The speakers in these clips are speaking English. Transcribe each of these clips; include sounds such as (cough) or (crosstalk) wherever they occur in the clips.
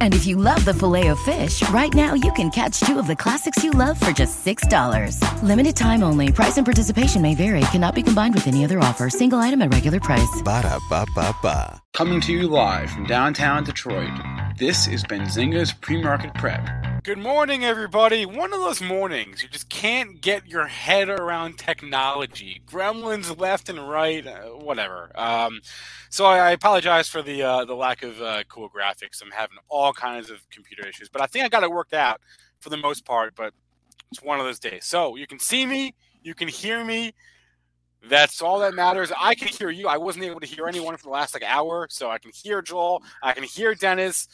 And if you love the filet of fish, right now you can catch two of the classics you love for just $6. Limited time only. Price and participation may vary. Cannot be combined with any other offer. Single item at regular price. Ba da ba ba ba. Coming to you live from downtown Detroit, this is Benzinga's Pre-Market Prep. Good morning, everybody. One of those mornings you just can't get your head around technology. Gremlins left and right, uh, whatever. Um, so I, I, apologize for the uh, the lack of uh, cool graphics. I'm having all kinds of computer issues, but I think I got it worked out for the most part. But it's one of those days. So you can see me, you can hear me. That's all that matters. I can hear you. I wasn't able to hear anyone for the last like hour, so I can hear Joel. I can hear Dennis.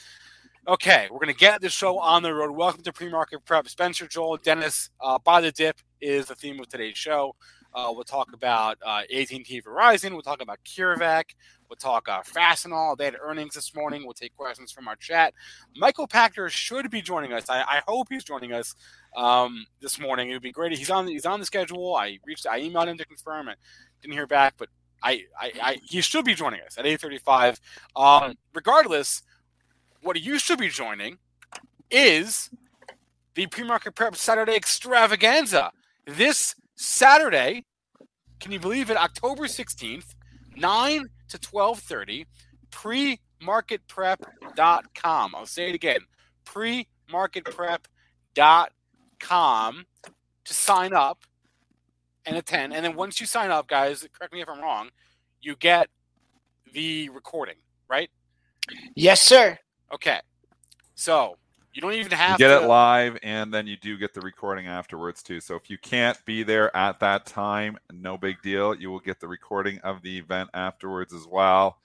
Okay, we're gonna get the show on the road. Welcome to pre-market prep. Spencer, Joel, Dennis. Uh, buy the dip is the theme of today's show. Uh, we'll talk about uh, AT&T Verizon. We'll talk about CureVac. We'll talk uh, Fastenal. They had earnings this morning. We'll take questions from our chat. Michael Pachter should be joining us. I, I hope he's joining us um, this morning. It would be great. He's on. He's on the schedule. I reached. I emailed him to confirm it. Didn't hear back, but I, I, I he should be joining us at 8:35. Um, regardless what you should be joining is the pre-market prep Saturday extravaganza. This Saturday, can you believe it? October 16th, 9 to 12:30, premarketprep.com. I'll say it again. premarketprep.com to sign up and attend. And then once you sign up, guys, correct me if I'm wrong, you get the recording, right? Yes, sir. Okay. So you don't even have you get to... it live and then you do get the recording afterwards too. So if you can't be there at that time, no big deal. You will get the recording of the event afterwards as well.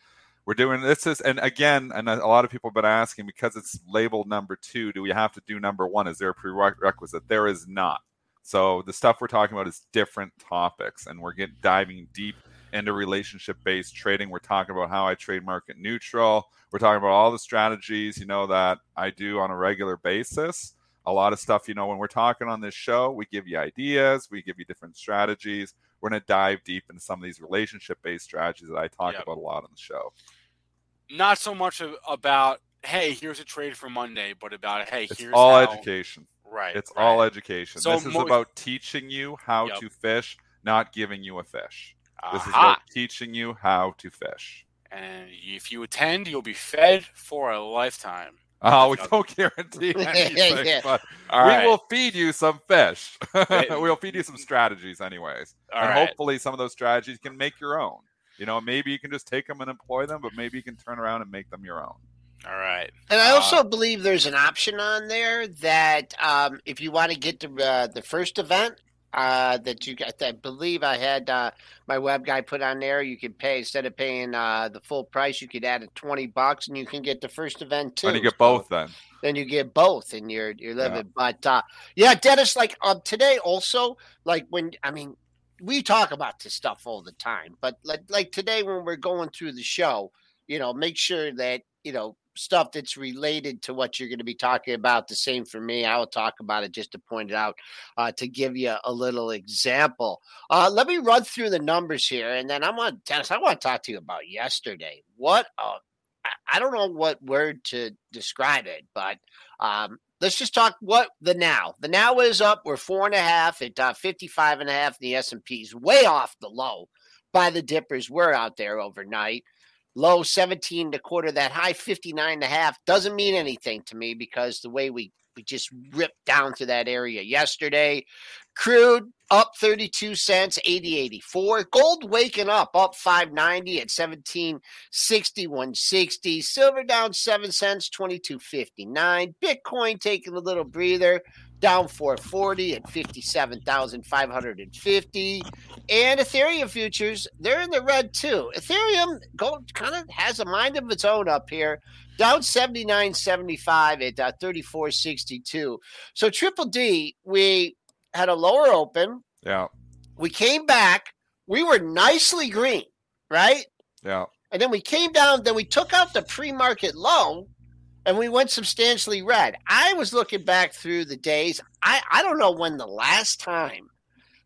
We're doing this is and again, and a lot of people have been asking because it's labeled number two, do we have to do number one? Is there a prerequisite? There is not. So the stuff we're talking about is different topics, and we're getting diving deep into relationship based trading. We're talking about how I trade market neutral. We're talking about all the strategies, you know, that I do on a regular basis. A lot of stuff, you know, when we're talking on this show, we give you ideas, we give you different strategies. We're going to dive deep into some of these relationship based strategies that I talk yep. about a lot on the show. Not so much about, hey, here's a trade for Monday, but about, hey, it's here's all how... education. Right. It's right. all education. So this is more... about teaching you how yep. to fish, not giving you a fish. This is Aha. about teaching you how to fish. And if you attend, you'll be fed for a lifetime. Oh, we don't (laughs) guarantee (laughs) anything, Yeah. but All we right. will feed you some fish. (laughs) We'll feed you some strategies, anyways, All and right. hopefully some of those strategies can make your own. You know, maybe you can just take them and employ them, but maybe you can turn around and make them your own. All right. And I Uh, also believe there's an option on there that um, if you want to get to uh, the first event, uh, that you got, I believe I had uh, my web guy put on there. You could pay instead of paying uh, the full price, you could add a twenty bucks, and you can get the first event too. And you get both then. then you get both, and you're you're living. But uh, yeah, Dennis, like um, today also, like when I mean, we talk about this stuff all the time, but like like today when we're going through the show, you know, make sure that you know stuff that's related to what you're going to be talking about. The same for me. I will talk about it just to point it out uh, to give you a little example. Uh, let me run through the numbers here, and then I want Dennis. I want to talk to you about yesterday. What a I- don't know what word to describe it, but um, let's just talk what the now. The now is up. We're four and a half at uh, 55 and a half. The S&P is way off the low by the dippers. We're out there overnight. Low 17 and a quarter, that high 59 and a half doesn't mean anything to me because the way we, we just ripped down to that area yesterday. Crude up 32 cents, 80.84. Gold waking up, up 590 at 1761.60. Silver down 7 cents, 22.59. Bitcoin taking a little breather, down 440 at 57,550. And Ethereum futures, they're in the red too. Ethereum gold kind of has a mind of its own up here. Down 79.75 at uh, 34.62. So Triple D, we had a lower open. Yeah, We came back. We were nicely green, right? yeah. and then we came down. Then we took out the pre-market low, and we went substantially red. I was looking back through the days. I I don't know when the last time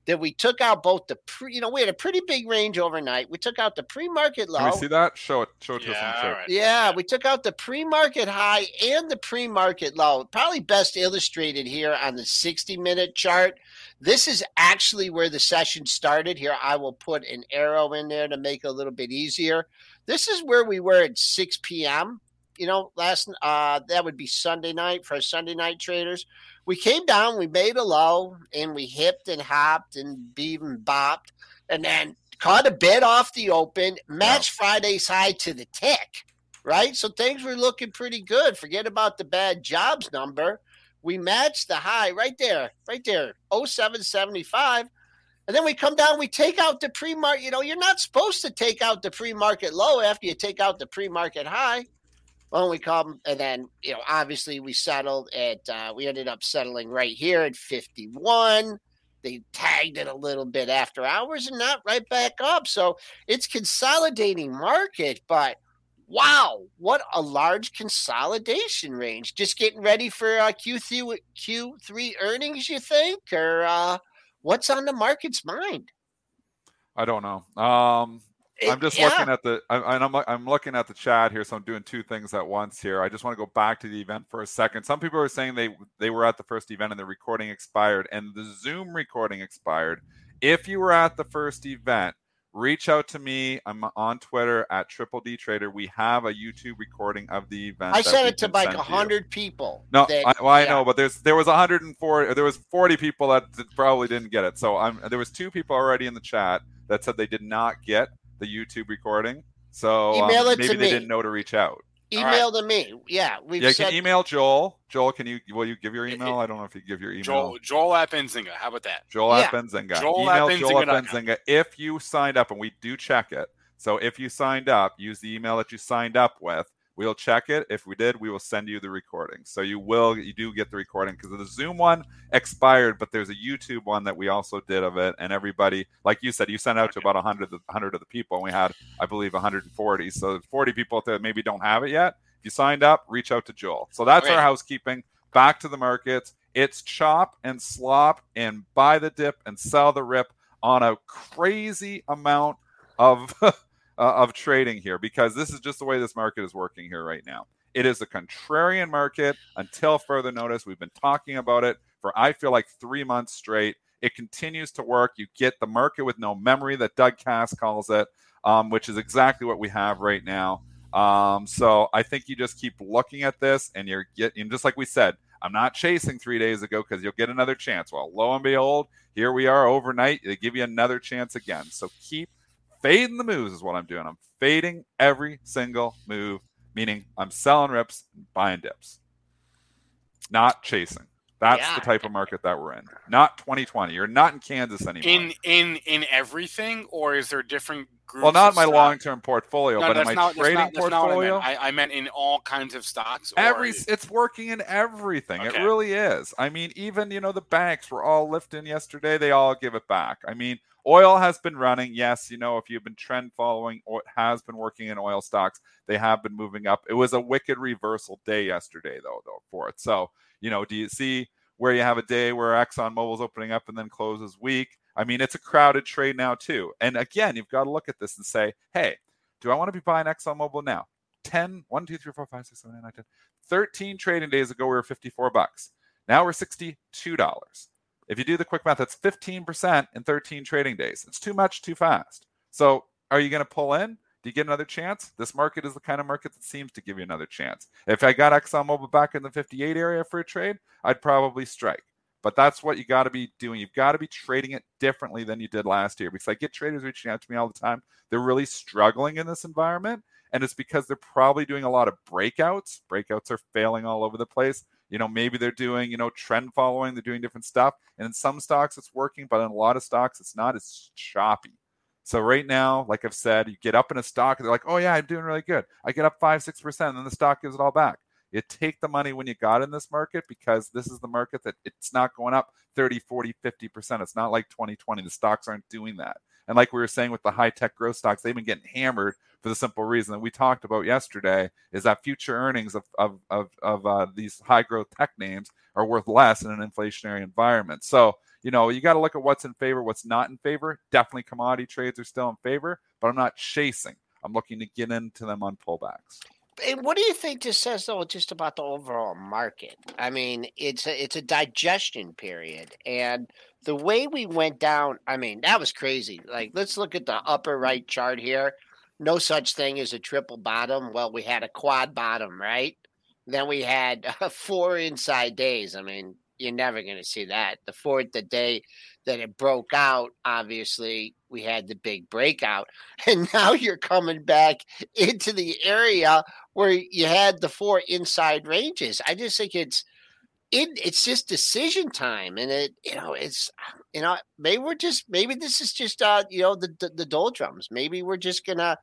that we took out both the pre, you know, we had a pretty big range overnight. We took out the pre-market low. Can we see that? Show it. Show it to Yeah, us. right. Yeah, we took out the pre-market high and the pre-market low. Probably best illustrated here on the 60-minute chart. This is actually where the session started. Here, I will put an arrow in there to make it a little bit easier. This is where we were at 6 p.m. You know, last uh, that would be Sunday night for Sunday night traders. We came down, we made a low, and we hipped and hopped and and bopped, and then caught a bid off the open, matched Friday's high to the tick, right? So things were looking pretty good. Forget about the bad jobs number. We matched the high right there, right there, 0775. And then we come down, we take out the pre market. You know, you're not supposed to take out the pre market low after you take out the pre market high. Well, we come, and then, you know, obviously we settled at, uh, we ended up settling right here at 51 they tagged it a little bit after hours and not right back up. So it's consolidating market, but wow, what a large consolidation range. Just getting ready for uh, Q3 Q3 earnings, you think, or uh, what's on the market's mind? I don't know. Um, I'm just yeah. looking at the I, and I'm I'm looking at the chat here, so I'm doing two things at once here. I just want to go back to the event for a second. Some people are saying they they were at the first event and the recording expired, and the Zoom recording expired. If you were at the first event, reach out to me. I'm on Twitter at Triple D Trader. We have a YouTube recording of the event. I sent it to like hundred people. No, that- I, well, I yeah. know, but there's there was 104. There was 40 people that probably didn't get it. So I'm there was two people already in the chat that said they did not get the YouTube recording. So um, Email it to maybe they me. didn't know to reach out. Email to me. Yeah, we've yeah, said can email Joel. Joel, can you will you give your email? I don't know if you give your email. Joel, Joel at Benzinga. How about that? Joel at Yeah. Benzinga. Joel at Email Joel at Benzinga if you signed up, and we do check it. So if you signed up, use the email that you signed up with. We'll check it. If we did, we will send you the recording. So you will, you do get the recording because the Zoom one expired, but there's a YouTube one that we also did of it. And everybody, like you said, you sent out to about 100, of the- 100 of the people, and we had, I believe, 140. So 40 people out there that maybe don't have it yet. If you signed up, reach out to Joel. So that's Okay. our housekeeping. Back to the markets. It's chop and slop and buy the dip and sell the rip on a crazy amount of (laughs) uh, of trading here because this is just the way this market is working here right now. It is a contrarian market until further notice. We've been talking about it for I feel like 3 months straight. It continues to work. You get the market with no memory that Doug Kass calls it, um, which is exactly what we have right now. Um, so I think you just keep looking at this and you're getting just like we said, I'm not chasing three days ago because you'll get another chance. Well, lo and behold, here we are overnight. They give you another chance again. So keep fading the moves is what I'm doing. I'm fading every single move, meaning I'm selling rips, and buying dips, not chasing. That's Yeah. the type of market that we're in. Not 2020. You're not in Kansas anymore. In in in everything, or is there different groups? well, not my stock? long-term portfolio, No, but in my not, that's trading not, that's not what I portfolio. meant. I, I meant in all kinds of stocks. or- Every it's working in everything. It really is. I mean, even you know the banks were all lifting yesterday. They all give it back. I mean, oil has been running. Yes, you know if you've been trend following, it has been working in oil stocks. They have been moving up. It was a wicked reversal day yesterday, though, though for it. So you know, do you see where you have a day where Exxon Mobil's opening up and then closes weak? I mean, it's a crowded trade now too. And again, you've got to look at this and say, hey, do I want to be buying Exxon Mobil now? 10, 1, 2, 3, 4, 5, 6, 7, 8, 9, 10. 13 trading days ago, we were 54 bucks. Now we're $62. If you do the quick math, that's 15% in 13 trading days. It's too much too fast. So are you going to pull in? Do you get another chance? This market is the kind of market that seems to give you another chance. If I got ExxonMobil back in the 58 area for a trade, I'd probably strike. But that's what you got to be doing. You've got to be trading it differently than you did last year because I get traders reaching out to me all the time. They're really struggling in this environment. And it's because they're probably doing a lot of breakouts. Breakouts are failing all over the place. You know, maybe they're doing, you know, trend following, they're doing different stuff. And in some stocks, it's working, but in a lot of stocks, it's not. It's choppy. So right now, like I've said, you get up in a stock, and they're like, oh, yeah, I'm doing really good. I get up 5 6%, and then the stock gives it all back. You take the money when you got in this market because this is the market that it's not going up 30, 40, 50%. It's not like 2020. The stocks aren't doing that. And like we were saying with the high tech growth stocks, they've been getting hammered for the simple reason that we talked about yesterday is that future earnings of, of, of, of uh, these high growth tech names are worth less in an inflationary environment. So, you know, you got to look at what's in favor, what's not in favor. Definitely commodity trades are still in favor, but I'm not chasing. I'm looking to get into them on pullbacks. What do you think this says though just about the overall market? I mean, it's a it's a digestion period and the way we went down, I mean, that was crazy. Like let's look at the upper right chart here. No such thing as a triple bottom. Well, we had a quad bottom, right? Then we had uh, (laughs) four inside days. I mean, you're never going to see that. The fourth, the day that it broke out, obviously we had the big breakout, (laughs) and now you're coming back into the area where you had the four inside ranges. I just think it's it, it's just decision time, and it you know it's you know maybe we're just maybe this is just uh you know the the, the doldrums. Maybe we're just gonna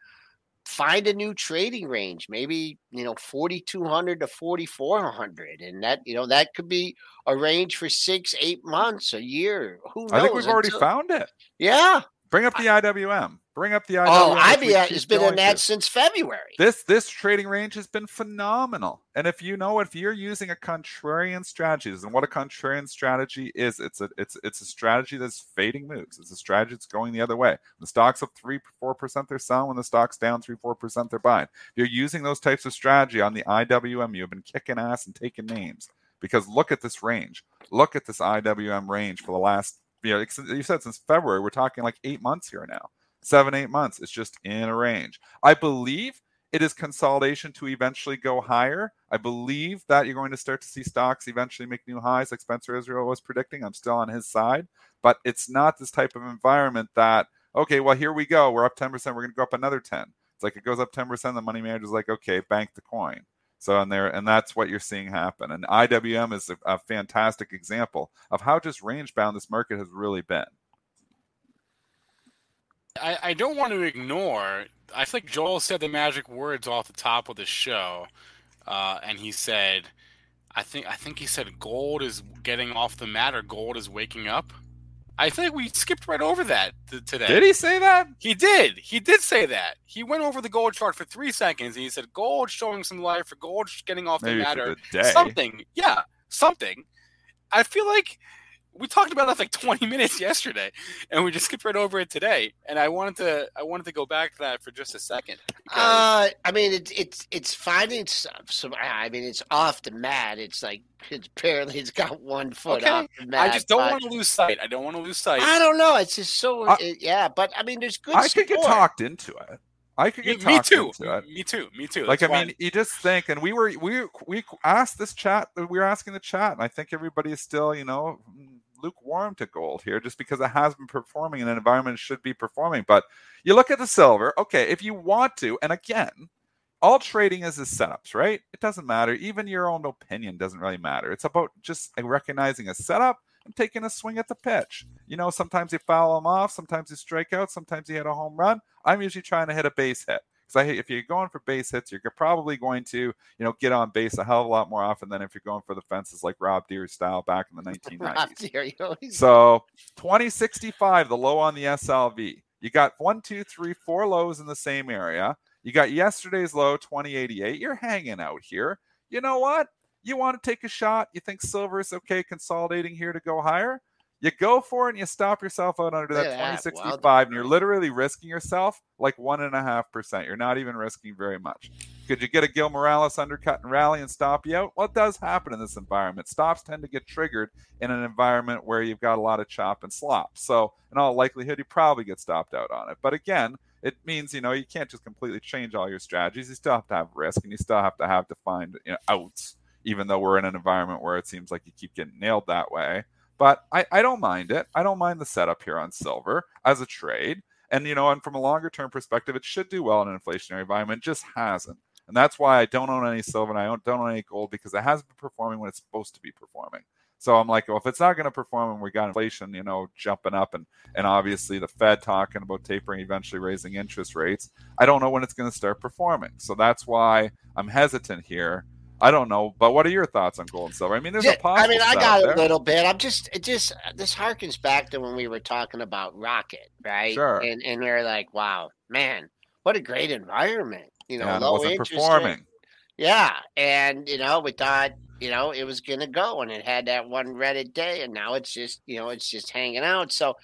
find a new trading range maybe you know 4200 to 4400 and that you know that could be a range for six eight months a year who knows i think we've already Until, found it. Yeah bring up the iwm Bring up the IWM. Oh, IWM has been in that to. since February. This this trading range has been phenomenal. And if you know if you're using a contrarian strategy, and what a contrarian strategy is, it's a it's it's a strategy that's fading moves. It's a strategy that's going the other way. When the stock's up three four percent, they're selling. When the stock's down three four percent, they're buying. If you're using those types of strategy on the IWM, you've been kicking ass and taking names because look at this range. Look at this IWM range for the last you know you said since February. We're talking like eight months here now seven, eight months. It's just in a range. I believe it is consolidation to eventually go higher. I believe that you're going to start to see stocks eventually make new highs, like Spencer Israel was predicting. I'm still on his side, but it's not this type of environment that, okay, well, here we go. We're up 10%. We're going to go up another 10. It's like it goes up 10%. The money manager's like, okay, bank the coin. So and there, and that's what you're seeing happen. And IWM is a, a fantastic example of how just range bound this market has really been. I, I don't want to ignore. I think Joel said the magic words off the top of the show, uh, and he said, "I think I think he said gold is getting off the mat or gold is waking up." I think we skipped right over that th- today. Did he say that? He did. He did say that. He went over the gold chart for three seconds and he said gold showing some life or gold getting off Maybe the matter. the something. Yeah, something. I feel like we talked about that like 20 minutes yesterday and we just skipped right over it today and i wanted to i wanted to go back to that for just a second uh i mean it's it's it's finding some i mean it's off the mat it's like it's barely it's got one foot okay. off the mat i just don't want to lose sight i don't want to lose sight i don't know it's just so uh, it, yeah but i mean there's good i could get talked into it I could get me too. Me too. Me too. Like That's I mean, you just think, and we were we we asked this chat. We were asking the chat, and I think everybody is still, you know, lukewarm to gold here just because it has been performing in an environment it should be performing. But you look at the silver, okay, if you want to, and again, all trading is is setups, right? It doesn't matter. Even your own opinion doesn't really matter. It's about just recognizing a setup and taking a swing at the pitch. You know, sometimes you foul them off, sometimes you strike out, sometimes you hit a home run. I'm usually trying to hit a base hit. Because if you're going for base hits, you're probably going to, you know, get on base a hell of a lot more often than if you're going for the fences like Rob Deer style back in the (laughs) 1990s. so 2065, the low on the SLV. You got one, two, three, four lows in the same area. You got yesterday's low, 2088. You're hanging out here. You know what? You want to take a shot? You think silver is okay consolidating here to go higher? You go for it and you stop yourself out under that 2065, and you're literally risking yourself like one and a half percent. You're not even risking very much. Could you get a Gil Morales undercut and rally and stop you out? Well, it does happen in this environment. Stops tend to get triggered in an environment where you've got a lot of chop and slop. So, in all likelihood, you probably get stopped out on it. But again, it means you know you can't just completely change all your strategies. You still have to have risk, and you still have to have to find you know, outs. Even though we're in an environment where it seems like you keep getting nailed that way, but I, I don't mind it. I don't mind the setup here on silver as a trade. And, you know, and from a longer term perspective, it should do well in an inflationary environment. It just hasn't. And that's why I don't own any silver and I don't, don't own any gold because it hasn't been performing when it's supposed to be performing. So I'm like, well, if it's not going to perform and we got inflation, you know, jumping up and and obviously the Fed talking about tapering, eventually raising interest rates, I don't know when it's going to start performing. So that's why I'm hesitant here I don't know, but what are your thoughts on gold and silver? I mean, there's a. I mean, I got there. a little bit. I'm just, it just, this harkens back to when we were talking about Rocket, right? Sure. And and we are like, wow, man, what a great environment. You know, and low wasn't interest performing. Yeah, and you know, we thought, you know, it was gonna go, and it had that one Reddit day, and now it's just, you know, it's just hanging out. So,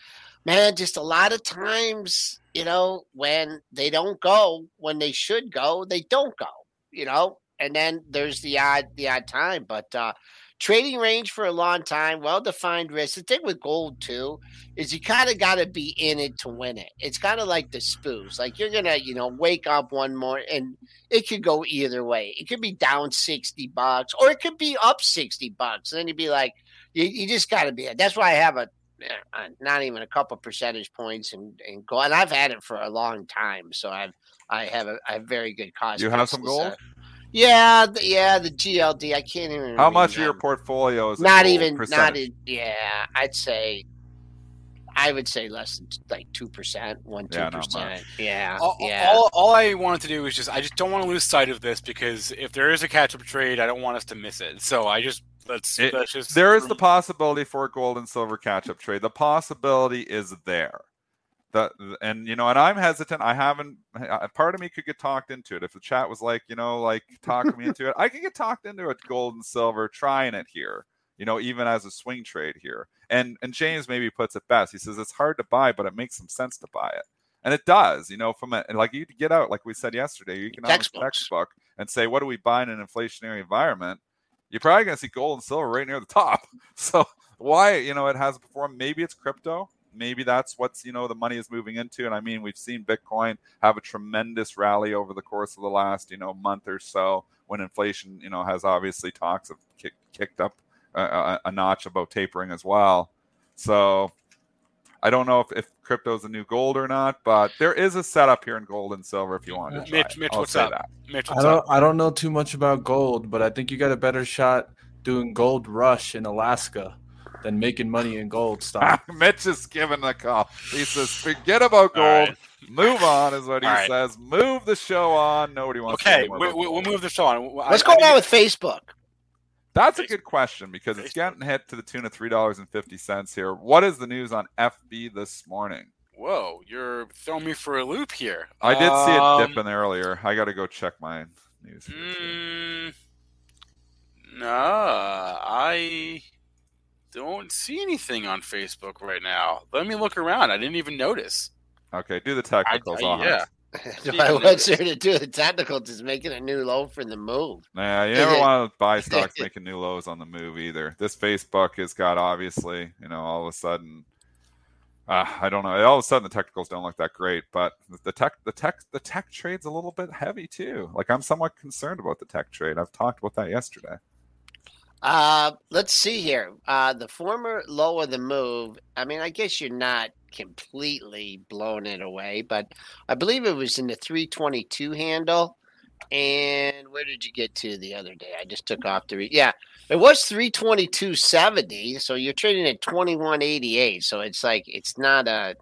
man, just a lot of times, you know, when they don't go when they should go, they don't go. You know, and then there's the odd, the odd time, but uh trading range for a long time, well defined risk. The thing with gold too is you kind of got to be in it to win it. It's kind of like the spoos. Like you're gonna, you know, wake up one morning and it could go either way. It could be down 60 bucks or it could be up 60 bucks. And then you'd be like, you, you just got to be it. That's why I have a, uh, not even a couple percentage points and, and go. And I've had it for a long time. So I've, I have a, I have very good cost. You have some uh, gold? Yeah. the- Yeah. The GLD. I can't even. How much of your portfolio is Not gold even, not percentage? in, yeah. I'd say, I would say less than like 2%, 1 2%. Yeah. All, yeah. all, all I wanted to do was just I just don't want to lose sight of this because if there is a catch up trade, I don't want us to miss it. So I just let's It- let's just there is the (laughs) possibility for a gold and silver catch up trade. The possibility is there. The, and you know, and I'm hesitant. I haven't. Part of me could get talked into it if the chat was like, you know, like talk me into it. I could get talked into it, gold and silver, trying it here. You know, even as a swing trade here. And and James maybe puts it best. He says it's hard to buy, but it makes some sense to buy it, and it does. You know, from a like you get out, like we said yesterday, you can Textbooks. textbook and say, what do we buy in an inflationary environment? you're probably going to see gold and silver right near the top. (laughs) So why, you know, it has performed. Maybe it's crypto. Maybe that's what's, you know, the money is moving into. And I mean, we've seen Bitcoin have a tremendous rally over the course of the last, you know, month or so when inflation, you know, has obviously talks have kick, kicked up a, a, a notch about tapering as well. So I don't know if, if crypto's a new gold or not, but there is a setup here in gold and silver if you want to try Mitch, it. Mitch, I'll what's up? that. Mitch, I don't up? I don't know too much about gold, but I think you got a better shot doing gold rush in Alaska than making money in gold stock. (laughs) Mitch is giving the call. He says, "Forget about gold. All right. Move on," is what he All right. says. Move the show on. Nobody wants. to Okay, hear more we, we, we'll move the show on. What's I going need- on with Facebook? That's a good question because it's getting hit to the tune of three dollars and fifty cents here. What is the news on FB this morning? Whoa, you're throwing me for a loop here. I did see it Um, dipping earlier. I got to go check my news. here. Mm, no, I don't see anything on Facebook right now. Let me look around. I didn't even notice. Okay, do the technicals. I- on yeah. I (laughs) what's there to do? The technical is making a new low for the move. Nah, you Is never (laughs) want to buy stocks making new lows on the move either. This Facebook has got obviously, you know, all of a sudden, uh, I don't know. All of a sudden, the technicals don't look that great, but the tech, the tech, the tech trade's a little bit heavy too. Like I'm somewhat concerned about the tech trade. I've talked about that yesterday. Uh, let's see here. Uh, the former low of the move. I mean, I guess you're not completely blown it away, but I believe it was in the 322 handle. And where did you get to the other day? I just took off the yeah. It was 322.70, so you're trading at 21.88. So it's like it's not a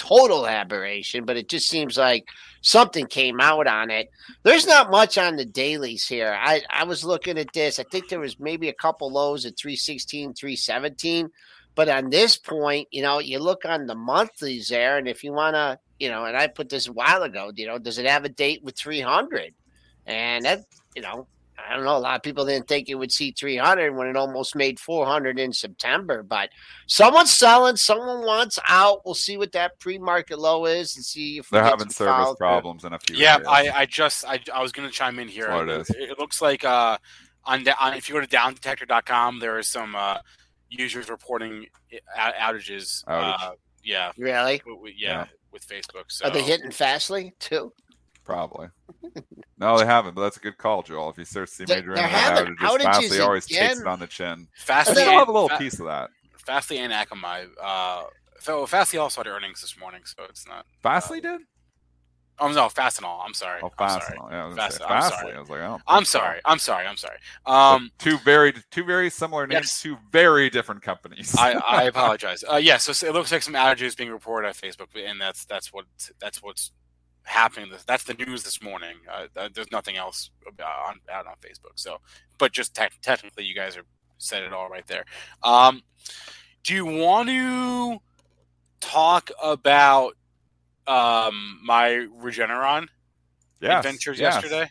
total aberration, but it just seems like something came out on it. There's not much on the dailies here. I, I was looking at this. I think there was maybe a couple lows at 316, 317. But on this point, you know, you look on the monthlies there, and if you want to, you know, and I put this a while ago, you know, does it have a date with 300? And that, you know, I don't know. A lot of people didn't think it would see 300 when it almost made 400 in September. But someone's selling, someone wants out. We'll see what that pre-market low is and see if They're get having service follow-through. problems in a few. Yeah, areas. I, I just I, I was going to chime in here. That's what it is. It, looks like uh, on, da- on if you go to downdetector.com, there is some uh, users reporting out- outages. Outage. Uh, yeah, Really? w- w- yeah, Yeah. with Facebook. So Are they hitting Fastly too? Probably. (laughs) No, they haven't, but that's a good call, Joel. If you search the They- major they're internet having outages, outages Fastly always takes again. it on the chin. Fastly, They'll have a little Fa- piece of that. Fastly and Akamai. Uh, so Fastly also had earnings this morning, so it's not. Fastly did? Oh no, Fastenal. I'm sorry. Oh, I'm sorry. Yeah, I was gonna say Fast- I'm sorry. I was like, oh, I'm sorry. I'm sorry. I'm sorry. Um, two very two very similar names, Yes. two very different companies. I, (laughs) I apologize. Uh, yeah, so it looks like some outages being reported on Facebook, and that's that's what that's what's happening. This that's the news this morning. Uh, there's nothing else on, out on Facebook. So, but just te- technically, you guys are said it all right there. Um, do you want to talk about um, my Regeneron yes, adventures yes. yesterday?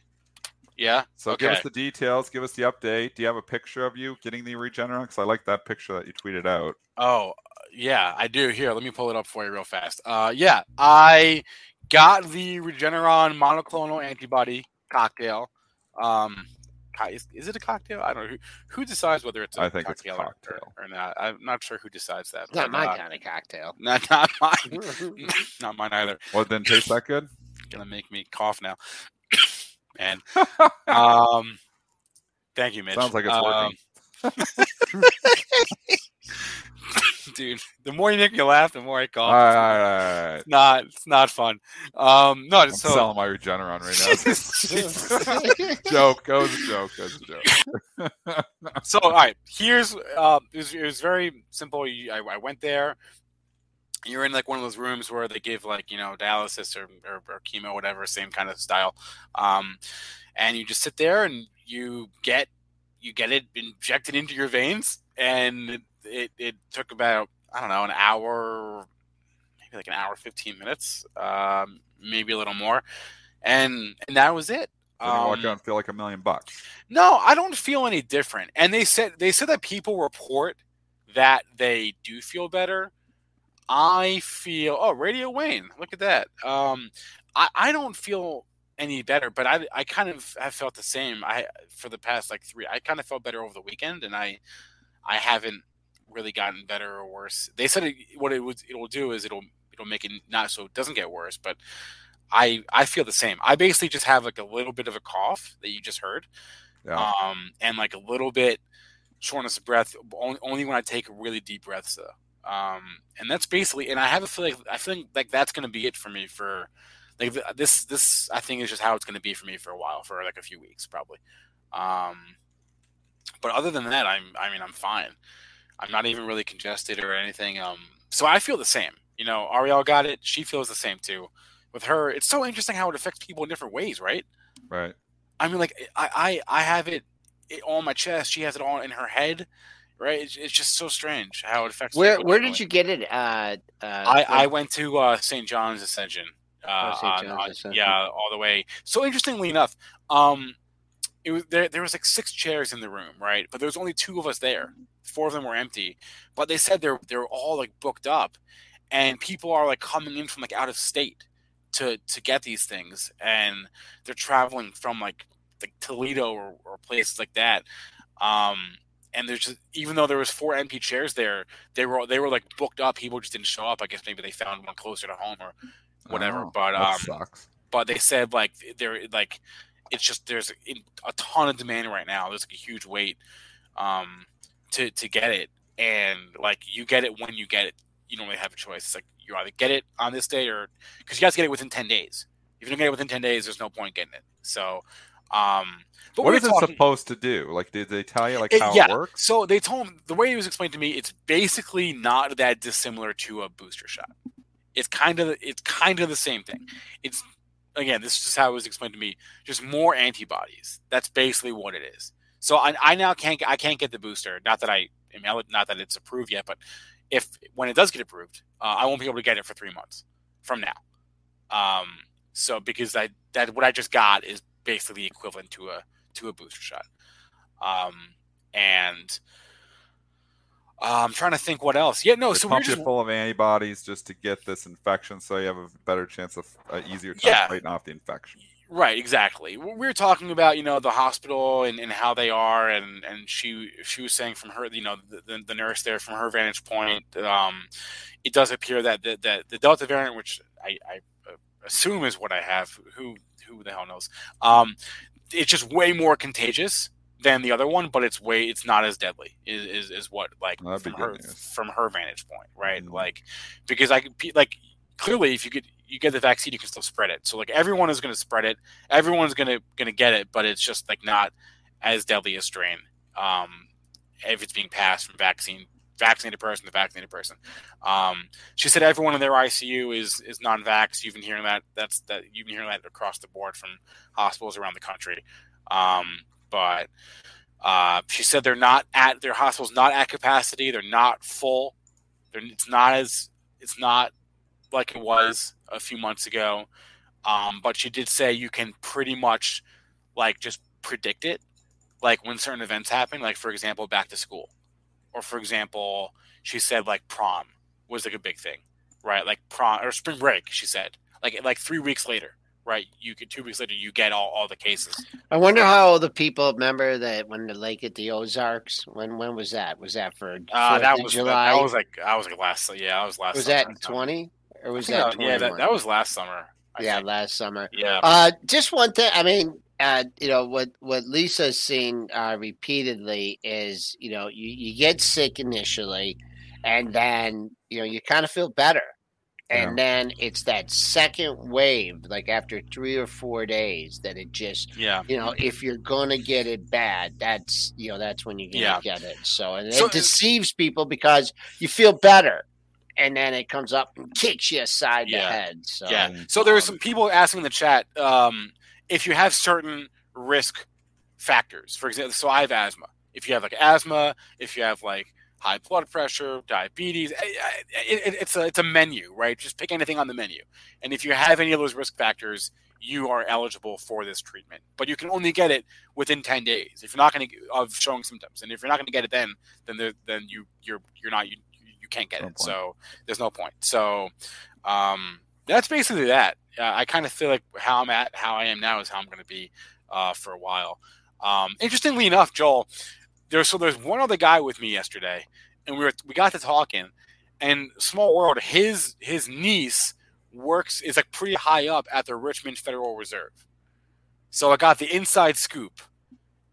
Yeah. So okay. give us the details. Give us the update. Do you have a picture of you getting the Regeneron? Because I like that picture that you tweeted out. Oh, yeah, I do. Here, let me pull it up for you real fast. Uh, yeah, I got the Regeneron monoclonal antibody cocktail. Um, is, is it a cocktail? I don't know. Who, who decides whether it's a I think cocktail, it's cocktail. Or, or, not. I'm not sure who decides that. Not my uh, kind of cocktail. (laughs) Not, not mine. (laughs) (laughs) not mine either. Well, it didn't taste that good. Gonna make me cough now. and um, thank you, Mitch. Sounds like it's Um, working. (laughs) dude. The more you make me laugh, the more I All cough. right, all right, all right. It's not. It's not fun. Um, no. I'm so selling my Regeneron right now. (laughs) joke. That was a joke. That was a joke. (laughs) so all right. Here's. Uh, it was, it was very simple. I, I went there. You're in like one of those rooms where they give like you know dialysis or, or, or chemo, whatever, same kind of style. Um, and you just sit there and you get you get it injected into your veins, and it, it took about I don't know an hour, maybe like an hour fifteen minutes, um, maybe a little more, and and that was it. Then you walk Um, out and feel like a million bucks. no, I don't feel any different. And they said they said that people report that they do feel better. I feel oh Radio Wayne, look at that. Um, I I don't feel any better, but I I kind of have felt the same. I for the past like three, I kind of felt better over the weekend, and I I haven't really gotten better or worse. They said it, what it would it'll do is it'll it'll make it not so it doesn't get worse, but I I feel the same. I basically just have like a little bit of a cough that you just heard Yeah. um, and like a little bit shortness of breath only, only when I take really deep breaths though. Um, and that's basically, and I have a feeling, I feel like that's going to be it for me for like this, this I think is just how it's going to be for me for a while, for like a few weeks probably. Um, but other than that, I'm, I mean, I'm fine. I'm not even really congested or anything. Um, so I feel the same, you know, Ariel got it. She feels the same too with her. It's so interesting how it affects people in different ways, right? right. I mean, like I, I, I have it, it on my chest. She has it all in her head, right? It's, it's just so strange how it affects. Where where did you get it? Uh, uh, I, I went to uh, St. John's Ascension. Uh, Oh, St. John's on- Ascension. yeah, all the way. So interestingly enough, um, it was there. There was like six chairs in the room, right? But there was only two of us there. Four of them were empty. But they said they're they're all like booked up, and people are like coming in from like out of state to to get these things, and they're traveling from like like Toledo or, or places like that. Um, and there's just even though there was four empty chairs there, they were they were like booked up. People just didn't show up. I guess maybe they found one closer to home or whatever. Oh, but um, sucks. but they said like they're like it's just there's a, a ton of demand right now. There's like a huge wait um, to to get it, and like you get it when you get it. You don't really have a choice. It's like you either get it on this day or because you guys get it within ten days. If you don't get it within ten days, there's no point getting it. So, um, but What we're it supposed to do? Like, did they tell you like it- how yeah. it works? So they told him the way it was explained to me, it's basically not that dissimilar to a booster shot. It's kind of it's kind of the same thing. It's again, this is how it was explained to me. Just more antibodies. That's basically what it is. So I, I now can't I can't get the booster. Not that I, mean, not that it's approved yet, but if when it does get approved, uh, I won't be able to get it for three months from now. Um, so because I that what I just got is basically equivalent to a to a booster shot. Um, and uh, I'm trying to think what else. Yeah, no. They So we're just full of antibodies just to get this infection, so you have a better chance of uh, easier time Yeah. fighting off the infection. right, exactly. We're talking about you know the hospital and, and how they are, and and she she was saying from her you know the, the, nurse there from her vantage point, um, it does appear that the, the the Delta variant, which I, I uh, assume is what I have, who who the hell knows, um, it's just way more contagious than the other one, but it's way it's not as deadly. Is is, is what like Well, from her news. from her vantage point, right? Mhm. Like because I like clearly if you could you get the vaccine, you can still spread it. So like everyone is going to spread it, everyone's going to going to get it, but it's just like not as deadly a strain um, if it's being passed from vaccine vaccinated person to vaccinated person. Um, she said everyone in their ICU is is non-vax. You've been hearing that. That's that you've been hearing that across the board from hospitals around the country. Um, but uh, she said they're not at their hospitals not at capacity. They're not full. They're, it's not as it's not like it was a few months ago. Um, but she did say you can pretty much like just predict it, like when certain events happen, like for example, back to school, or for example, she said like prom was like a big thing, right? Like prom or spring break. She said like like three weeks later, right? You get two weeks later, you get all, all the cases. I wonder how the people remember that when the lake at the Ozarks. When when was that? Was that for Uh, that was July? that was like I was like last yeah, I was last. was summer. that twenty or was that that- yeah, that, that was last summer. I yeah think. last summer. yeah. Uh, just one thing. I mean, uh, you know what what Lisa's seen uh, repeatedly is you know you, you get sick initially, and then you know you kind of feel better, and then it's that second wave, like after three or four days, that it just yeah. you know if you're gonna get it bad, that's you know that's when you're gonna Yeah. get it. So and So- it deceives people because you feel better. And then it comes up and kicks you aside the head. So Yeah. So there were um, some people asking in the chat um, if you have certain risk factors. For example, so I have asthma. If you have like asthma, if you have like high blood pressure, diabetes, eh, eh, it, it, it's a it's a menu, right? Just pick anything on the menu. And if you have any of those risk factors, you are eligible for this treatment. But you can only get it within 10 days. If you're not going to of showing symptoms. And if you're not going to get it then, then there, then you you're you're not you you can't get No it. point. So there's no point. So um that's basically that. Uh, I kind of feel like how I'm at, how I am now, is how I'm going to be uh, for a while. Um, interestingly enough, Joel, there's so there's one other guy with me yesterday, and we were we got to talking, and small world, his his niece works is like pretty high up at the Richmond Federal Reserve, so I got the inside scoop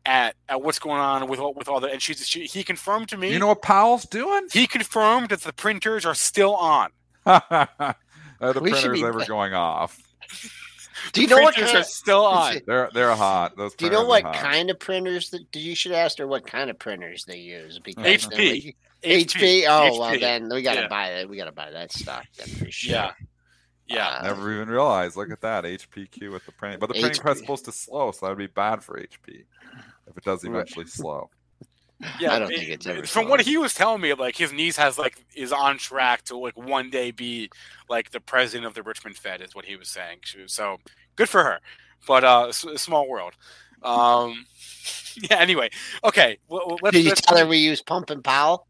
at at what's going on with all, with all the and she's she, he confirmed to me You know what Powell's doing? he confirmed that the printers are still on. (laughs) Are the We printers be- ever going off? (laughs) Do you know what printers kind are still (laughs) on? They're they're hot. Those Do you know what kind of printers that you should ask her what kind of printers they use? Because HP. we- HP. Oh well, then we gotta Yeah. buy that. We gotta buy that stock then for sure. Yeah. Yeah. Uh, Never even realized. Look at that HPQ with the printing, but the printing HP. press is supposed to slow, so that would be bad for HP if it does eventually slow. Yeah, I don't it- think it's ever from what he was telling me. Like his niece has like is on track to like one day be like the president of the Richmond Fed is what he was saying. She was- So good for her, but uh, s- small world. Um, (laughs) yeah. Anyway, okay. Well, let's, Did you let's- tell her we use Pump and Powell?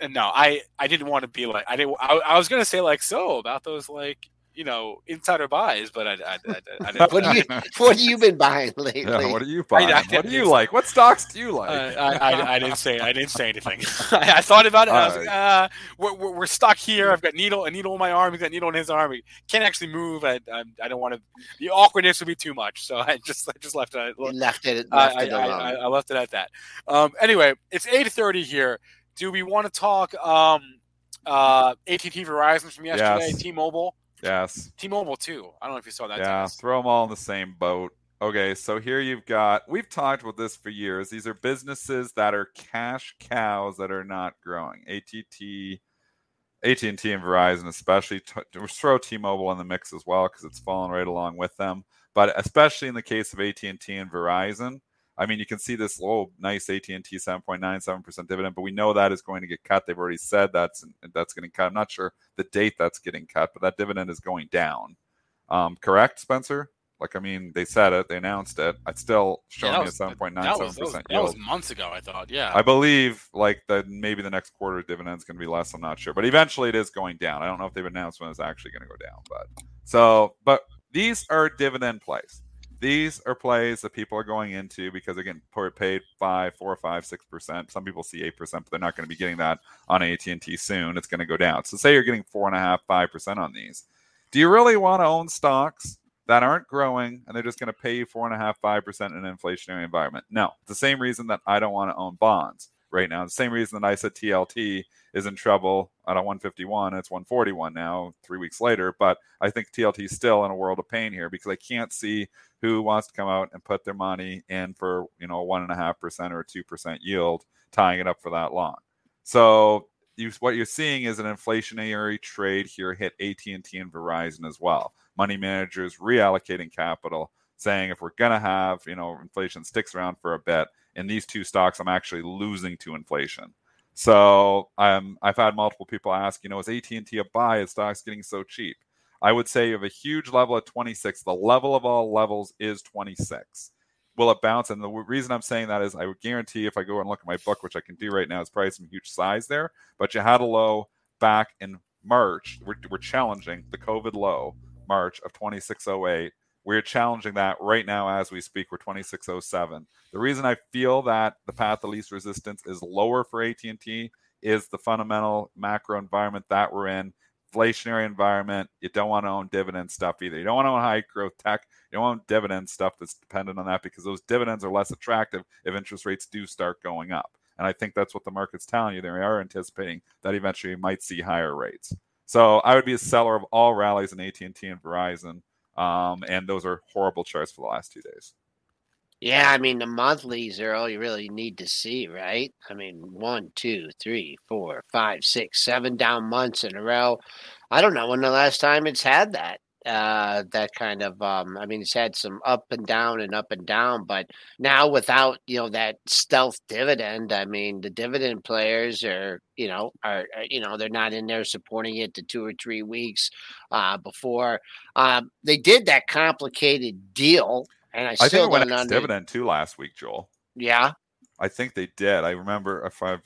uh, no, I I didn't want to be like I didn't. I, I was gonna say like so about those like you know insider buys, but I I, I, I didn't. (laughs) (laughs) What do you What have you been buying lately? Yeah, what are you buying? I what do you like? What stocks do you like? Uh, I, I, I didn't say I didn't say anything. I, (laughs) I thought about it. I was like, uh, we're, we're, we're stuck here. I've got needle a needle in my arm. He's got a needle in his arm. He can't actually move. I I, I don't want to. The awkwardness would be too much. So I just I just left it. You left it. I, Left I, it I, alone. I- I left it at that. Um, anyway, it's eight thirty here. Do we want to talk um, uh, AT&T Verizon from yesterday? Yes. T-Mobile, yes. T-Mobile too. I don't know if you saw that. Yeah, throw them all in the same boat. Okay, so here you've got. We've talked about this for years. These are businesses that are cash cows that are not growing. ATT, AT and Verizon, especially. T- throw T-Mobile in the mix as well because it's fallen right along with them. But especially in the case of AT and T and Verizon, I mean, you can see this low, nice AT and T, seven point nine seven percent dividend, but we know that is going to get cut. They've already said that's that's getting cut. I'm not sure the date that's getting cut, but that dividend is going down. Um, correct, Spencer? Like, I mean, they said it, they announced it. It's still showing a was- seven point nine That seven was, that, was, percent that was months ago. I thought. Yeah. I believe like that maybe the next quarter dividend is going to be less. I'm not sure, but eventually it is going down. I don't know if they've announced when it's actually going to go down, but so but these are dividend plays. These are plays that people are going into because they're getting pa- paid five, four, five, six percent. Some people see eight percent, but they're not going to be getting that on AT and T soon. It's going to go down. So say you're getting four and a half, five percent on these. Do you really want to own stocks that aren't growing and they're just going to pay you four and a half, five percent in an inflationary environment? No. The same reason that I don't want to own bonds right now. The same reason that I said TLT is in trouble at a 151. It's 141 now, three weeks later. But I think TLT is still in a world of pain here because I can't see who wants to come out and put their money in for you know one and a half percent or a two percent yield, tying it up for that long. So you, what you're seeing is an inflationary trade here hit AT&T and Verizon as well. Money managers reallocating capital, saying if we're gonna have you know inflation sticks around for a bit, in these two stocks, I'm actually losing to inflation. So um, I've had multiple people ask, you know, is AT&T a buy? Is stocks getting so cheap? I would say you have a huge level at 26. The level of all levels is 26. Will it bounce? And the reason I'm saying that is I would guarantee if I go and look at my book, which I can do right now, it's probably some huge size there. But you had a low back in March. We're, we're challenging the COVID low, March of 2608. We're challenging that right now as we speak. We're 2607. The reason I feel that the path of least resistance is lower for AT&T is the fundamental macro environment that we're in inflationary environment. You don't want to own dividend stuff either. You don't want to own high growth tech. You don't want dividend stuff that's dependent on that because those dividends are less attractive if interest rates do start going up. And I think that's what the market's telling you. They are anticipating that eventually you might see higher rates. So I would be a seller of all rallies in AT&T and Verizon. Um, and those are horrible charts for the last two days. Yeah, I mean the monthlies are all you really need to see, right? I mean, one, two, three, four, five, six, seven down months in a row. I don't know when the last time it's had that. Uh, that kind of um, I mean, it's had some up and down and up and down, but now without you know that stealth dividend, I mean, the dividend players are you know are, are you know they're not in there supporting it to two or three weeks uh, before um, they did that complicated deal and I, I still think it went under- dividend too last week, Joel. Yeah. I think they did. I remember if I've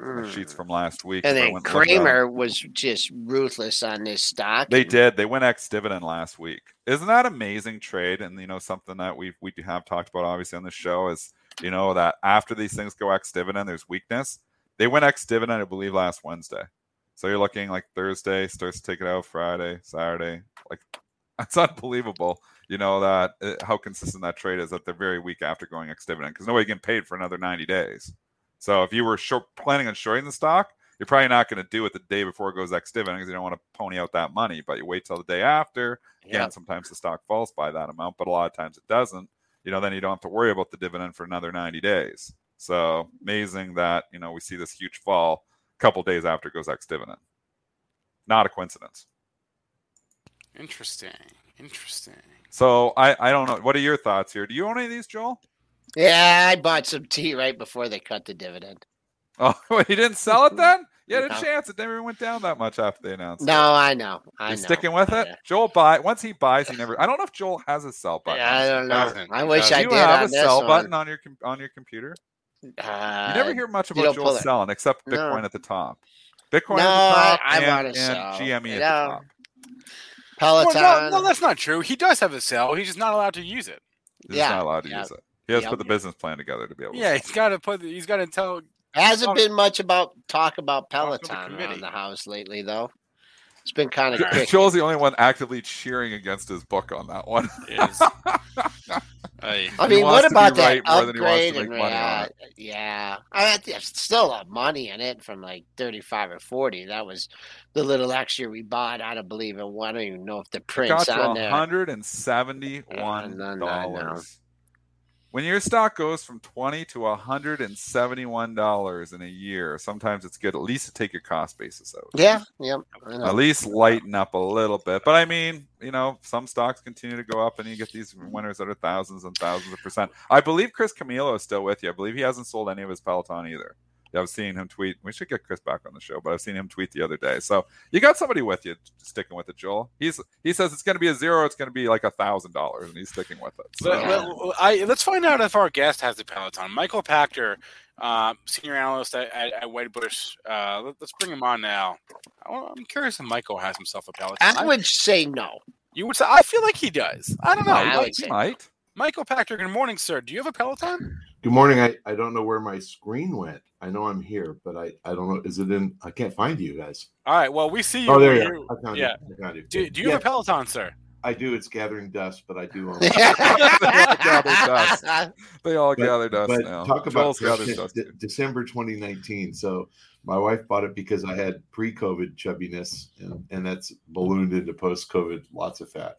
Mm. sheets from last week. And then went and looked at 'em. Cramer was just ruthless on this stock. They and- did. They went ex dividend last week. Isn't that amazing trade? And you know something that we we have talked about obviously on the show is you know that after these things go ex dividend, there's weakness. They went ex dividend, I believe, last Wednesday. So you're looking like Thursday starts to take it out, Friday, Saturday. Like (laughs) that's unbelievable. You know that uh, how consistent that trade is that they're very weak after going ex dividend because nobody getting paid for another 90 days. So if you were short, planning on shorting the stock, you're probably not going to do it the day before it goes ex dividend because you don't want to pony out that money. But you wait till the day after. Again, Yeah. sometimes the stock falls by that amount, but a lot of times it doesn't. You know, then you don't have to worry about the dividend for another 90 days. So amazing that you know we see this huge fall a couple days after it goes ex dividend. Not a coincidence. Interesting. Interesting. So I I don't know. What are your thoughts here? Do you own any of these, Joel? Yeah, I bought some T right before they cut the dividend. Oh, (laughs) you didn't sell it then? (laughs) You had a No. chance. It never went down that much after they announced it. No, I know. I You're know. sticking with it. Yeah. Joel buy once he buys, he (laughs) never. I don't know if Joel has a sell button. Yeah, I don't know. I wish doesn't. I Do did you have on a sell one. button on your on your computer? Uh, You never hear much about Joel selling except No. Bitcoin at the top. Bitcoin No, at the top I- I and, wanna and sell. GME at No. the top. Peloton. Well, no, no, that's not true. He does have a cell. He's just not allowed to use it. He's Yeah, not allowed to yeah. use it. He has to put the business plan together to be able to. Yeah, sell. he's got to put. He's got to tell. Hasn't been much about talk about Talk the Peloton committee. around the house lately, though. It's been kind of Jo- quick. Joel's the only one actively cheering against his book on that one. (laughs) Is, I, I mean, what about that right more than he wants to upgrade? make And money yeah, it. yeah, I, there's still a lot of money in it from like thirty-five or forty. That was the little extra we bought. I don't believe it. I don't even know if the Got print's you on there. hundred and seventy-one No, no, no, no. dollars. When your stock goes from twenty to hundred and seventy-one dollars in a year, sometimes it's good at least to take your cost basis out. Yeah, know. At least lighten up a little bit. But I mean, you know, some stocks continue to go up, and you get these winners that are thousands and thousands of percent. I believe Chris Camillo is still with you. I believe he hasn't sold any of his Peloton either. Yeah, I've seen him tweet. We should get Chris back on the show, but I've seen him tweet the other day. So you got somebody with you sticking with it, Joel. He's he says it's going to be a zero. It's going to be like a thousand dollars, and he's sticking with it. So, Let, let- I, let's find out if our guest has a Peloton. Michael Pachter, uh, senior analyst at, at, at Wedbush. Uh, let, us bring him on now. I, am curious if Michael has himself a Peloton. I would say no. you would say I feel like he does. I don't know. I he might- he might. Michael Pachter. Good morning, sir. Do you have a Peloton? Good morning. I, I don't know where my screen went. I know I'm here, but I, I don't know. Is it in? I can't find you guys. All right. Well, we see you. Oh, there you you- are. I found yeah. you. I found you. Do, do you Yeah, have a Peloton, sir? I do. It's gathering dust, but I do own. (laughs) dust. They all But- gather dust but now. talk about Joel's gathered dust. De- December 2019. So my wife bought it because I had pre-COVID chubbiness, and, and that's ballooned into post-COVID lots of fat.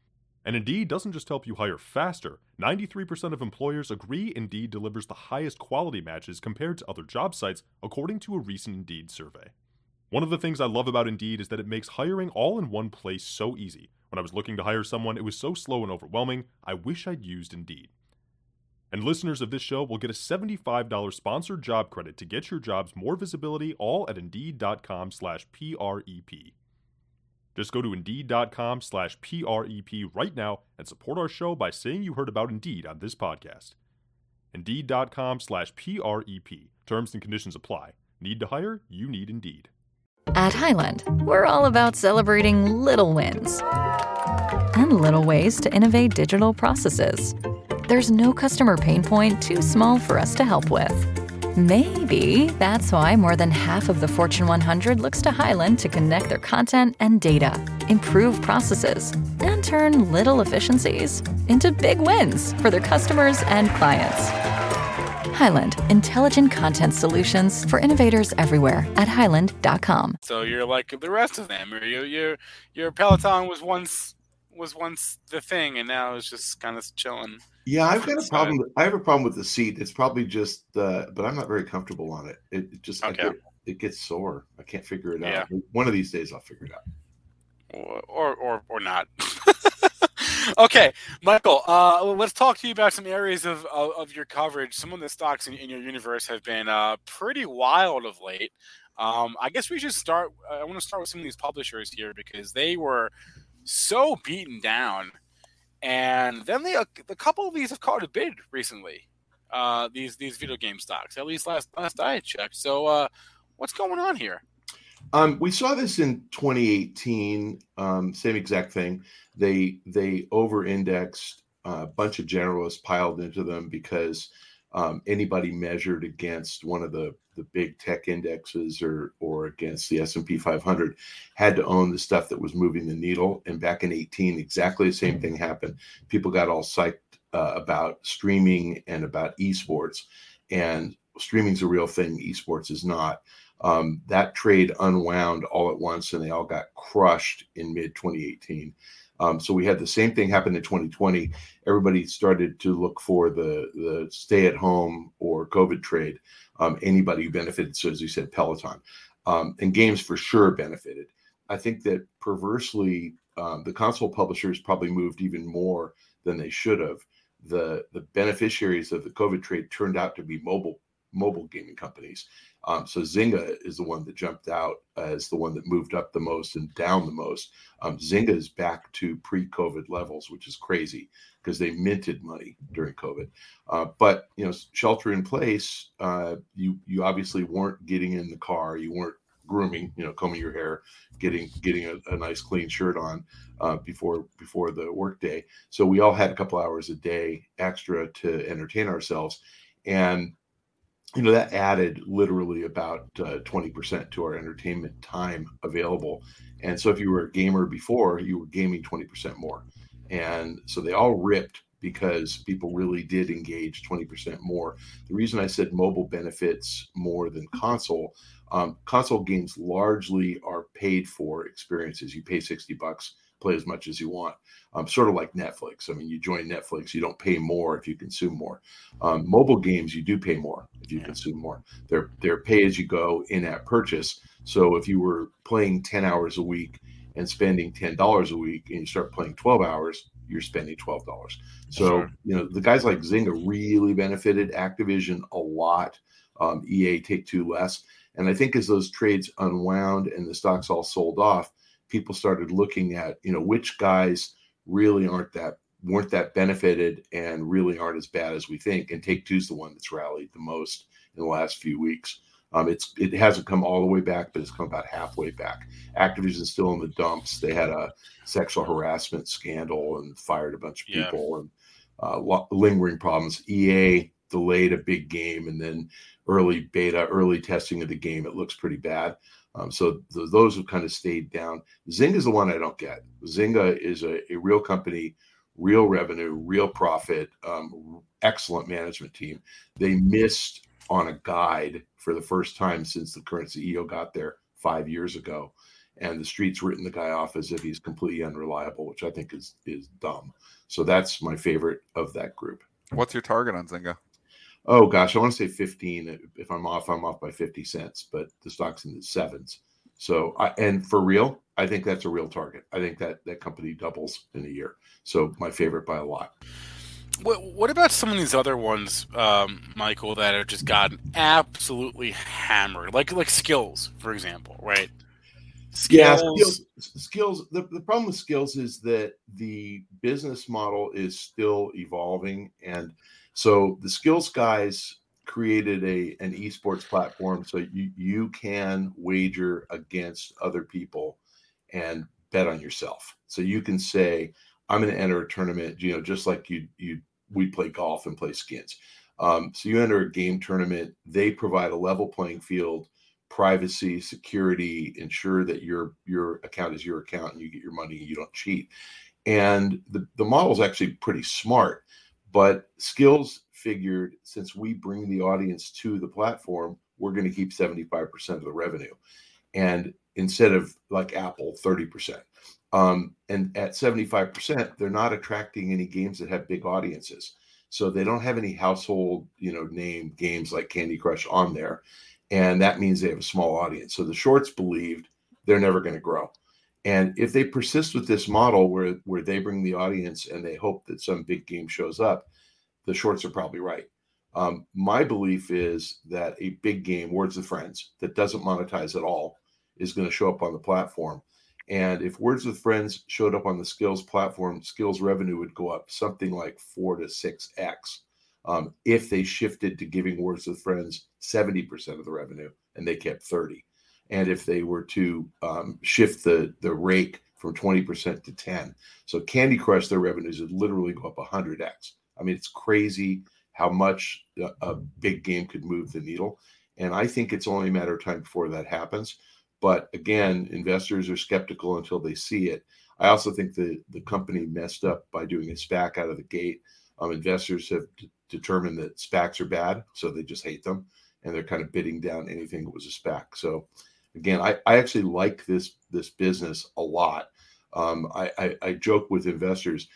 And Indeed doesn't just help you hire faster. 93% of employers agree Indeed delivers the highest quality matches compared to other job sites, according to a recent Indeed survey. One of the things I love about Indeed is that it makes hiring all in one place so easy. When I was looking to hire someone, it was so slow and overwhelming, I wish I'd used Indeed. And listeners of this show will get a $75 sponsored job credit to get your jobs more visibility all at Indeed.com slash PREP. Just go to Indeed.com slash PREP right now and support our show by saying you heard about Indeed on this podcast. Indeed.com slash PREP. Terms and conditions apply. Need to hire? You need Indeed. At Highland, we're all about celebrating little wins and little ways to innovate digital processes. There's no customer pain point too small for us to help with. Maybe that's why more than half of the Fortune 100 looks to Highland to connect their content and data, improve processes, and turn little efficiencies into big wins for their customers and clients. Highland, intelligent content solutions for innovators everywhere at highland.com. So you're like the rest of them. Or your your your Peloton was once was once the thing, and now it's just kind of chilling. Yeah, I've got a problem. I have a problem with the seat. It's probably just, uh, but I'm not very comfortable on it. It, it just Okay. get, it gets sore. I can't figure it Yeah. out. One of these days, I'll figure it out. or or or, or not. (laughs) okay, Michael. Uh, let's talk to you about some areas of, of, of your coverage. Some of the stocks in, in your universe have been uh, pretty wild of late. Um, I guess we should start. I want to start with some of these publishers here because they were so beaten down, and then they a couple of these have caught a bid recently. Uh, these these video game stocks, at least last last I checked. So, uh, what's going on here? Um, we saw this in 2018. Um, same exact thing. They they over-indexed. uh, A bunch of generalists piled into them because um, anybody measured against one of the the big tech indexes or or against the S&P 500 had to own the stuff that was moving the needle. And back in 18, exactly the same thing happened. People got all psyched uh, about streaming and about esports, and streaming's a real thing. Esports is not um, that trade unwound all at once and they all got crushed in mid 2018 um, so we had the same thing happen in 2020 everybody started to look for the the stay at home or covid trade. Um, anybody who benefited so as you said peloton. Um, and games for sure benefited. I think that perversely um, the console publishers probably moved even more than they should have. The the beneficiaries of the covid trade turned out to be mobile mobile gaming companies um, so Zynga is the one that jumped out as the one that moved up the most and down the most. Um, Zynga is back to pre-COVID levels, which is crazy because they minted money during COVID. Uh, but you know, shelter in place, uh, you you obviously weren't getting in the car, you weren't grooming, you know, combing your hair, getting getting a, a nice clean shirt on uh, before before the workday. So we all had a couple hours a day extra to entertain ourselves, and you know that added literally about uh, 20% to our entertainment time available. And so if you were a gamer before you were gaming 20% more. And so they all ripped because people really did engage 20% more. The reason i said mobile benefits more than console um, console games largely are paid for experiences. You pay 60 bucks play as much as you want um, sort of like netflix i mean you join netflix you don't pay more if you consume more um, mobile games, you do pay more if you consume more. They're they're pay as you go in app purchase. So if you were playing ten hours a week and spending ten dollars a week, and you start playing twelve hours, you're spending twelve dollars. So Sure. you know the guys like Zynga really benefited. Activision a lot. Um, EA Take Two less. And I think as those trades unwound and the stocks all sold off, people started looking at you know which guys really aren't that weren't that benefited and really aren't as bad as we think. And Take Two's the one that's rallied the most in the last few weeks. Um, it's it hasn't come all the way back, but it's come about halfway back. Activision's still in the dumps. They had a sexual harassment scandal and fired a bunch of Yeah. people and uh, lo- lingering problems. EA delayed a big game and then early beta, early testing of the game, it looks pretty bad. Um, so th- those have kind of stayed down. Zynga is the one I don't get. Zynga is a, a real company, real revenue, real profit, um, excellent management team. They missed on a guide for the first time since the current CEO got there five years ago. And the street's written the guy off as if he's completely unreliable, which I think is is dumb. So that's my favorite of that group. What's your target on Zynga? Oh gosh, I want to say 15. If I'm off, I'm off by 50 cents, but the stock's in the sevens. So I and for real, I think that's a real target. I think that that company doubles in a year. So my favorite by a lot. What, what about some of these other ones, um, Michael, that have just gotten absolutely hammered, like like Skillz, for example, right? Skillz. Yeah, Skillz. Skillz the, the problem with Skillz is that the business model is still evolving, and so the Skillz guys created a an esports platform so you you can wager against other people and bet on yourself. So you can say, I'm going to enter a tournament, you know, just like you you we play golf and play skins. Um, so you enter a game tournament, they provide a level playing field, privacy, security, ensure that your your account is your account and you get your money and you don't cheat. And the, the model is actually pretty smart, but Skillz figured since we bring the audience to the platform, we're going to keep 75% of the revenue. And instead of like Apple, 30%. Um, and at 75%, they're not attracting any games that have big audiences. So they don't have any household, you know, name games like Candy Crush on there. And that means they have a small audience. So the shorts believed they're never going to grow. And if they persist with this model where where they bring the audience and they hope that some big game shows up, the shorts are probably right. Um, my belief is that a big game, Words with Friends, that doesn't monetize at all, is going to show up on the platform. And if Words with Friends showed up on the Skillz platform, Skillz revenue would go up something like four to six x. Um, if they shifted to giving Words with Friends 70% of the revenue and they kept 30. And if they were to um, shift the the rake from 20% to 10. So Candy Crush, their revenues would literally go up 100x. I mean, it's crazy how much a big game could move the needle. And I think it's only a matter of time before that happens. But again, investors are skeptical until they see it. I also think the the company messed up by doing a SPAC out of the gate. Um, investors have d- determined that SPACs are bad, so they just hate them, and they're kind of bidding down anything that was a SPAC. So, again, I, I actually like this this business a lot. Um, I, I, I joke with investors: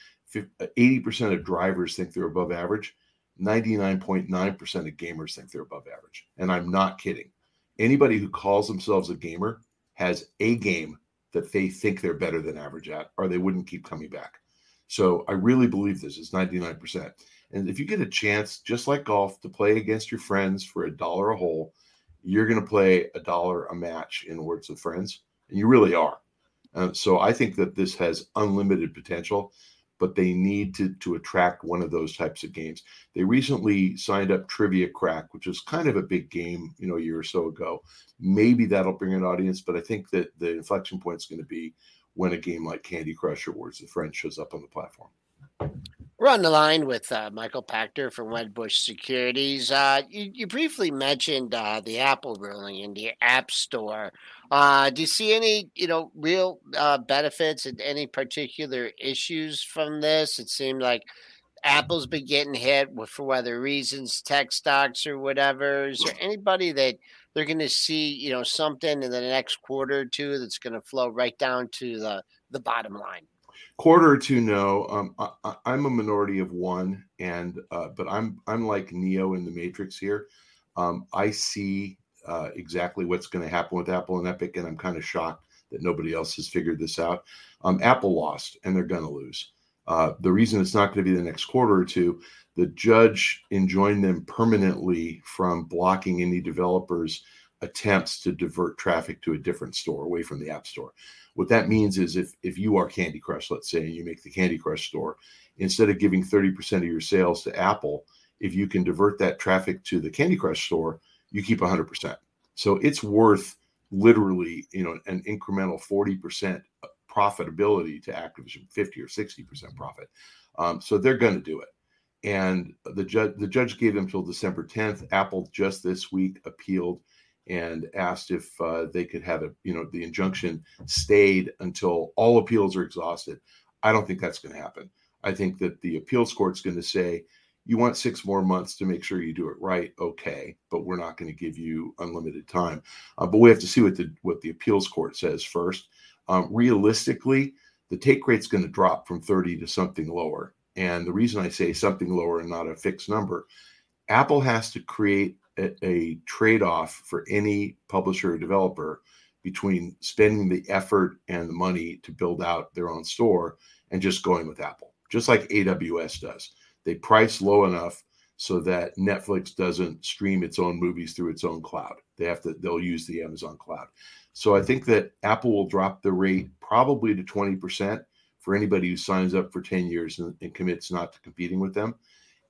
eighty percent of drivers think they're above average. 99.9% of gamers think they're above average. And I'm not kidding anybody who calls themselves a gamer has a game that they think they're better than average at, or they wouldn't keep coming back. So I really believe this is 99%. And if you get a chance, just like golf, to play against your friends for a dollar a hole, you're going to play a dollar a match in Words with Friends, and you really are. Uh, so I think that this has unlimited potential but they need to to attract one of those types of games. They recently signed up Trivia Crack, which is kind of a big game, you know, a year or so ago. Maybe that'll bring an audience, but I think that the inflection point is going to be when a game like Candy Crush or Words with Friends shows up on the platform. We're on the line with uh, Michael Pachter from Wedbush Securities. Uh, you, you, briefly mentioned uh, the Apple ruling in the App Store. Uh, do you see any, you know, real uh, benefits and any particular issues from this? It seemed like Apple's been getting hit with, for whether reasons, tech stocks or whatever. Is there anybody that they're going to see, you know, something in the next quarter or two that's going to flow right down to the the bottom line? Quarter or two no. Um, I, am a minority of one and uh, but i'm i'm like neo in the matrix here. Um, i see uh, exactly what's going to happen with apple and epic and i'm kind of shocked that nobody else has figured this out. Um, apple lost and they're going to lose. Uh, the reason it's not going to be the next quarter or two the judge enjoined them permanently from blocking any developers attempts to divert traffic to a different store away from the app store what that means is if if you are Candy Crush, let's say, and you make the Candy Crush store, instead of giving 30% of your sales to Apple, if you can divert that traffic to the Candy Crush store, you keep 100%. So it's worth literally, you know, an incremental 40% profitability to Activision, 50 or 60% profit. Um, so they're going to do it. and the judge the judge gave them till December 10th. Apple just this week appealed and asked if uh, they could have a you know the injunction stayed until all appeals are exhausted. I don't think that's going to happen. I think that the appeals court's going to say you want six more months to make sure you do it right okay but we're not going to give you unlimited time uh, but we have to see what the what the appeals court says first um, realistically the take rate's going to drop from 30 to something lower and the reason i say something lower and not a fixed number apple has to create a, a trade-off for any publisher or developer between spending the effort and the money to build out their own store and just going with apple just like aws does they price low enough so that Netflix doesn't stream its own movies through its own cloud. They have to they'll use the Amazon cloud. So I think that Apple will drop the rate probably to 20% for anybody who signs up for 10 years and, and commits not to competing with them.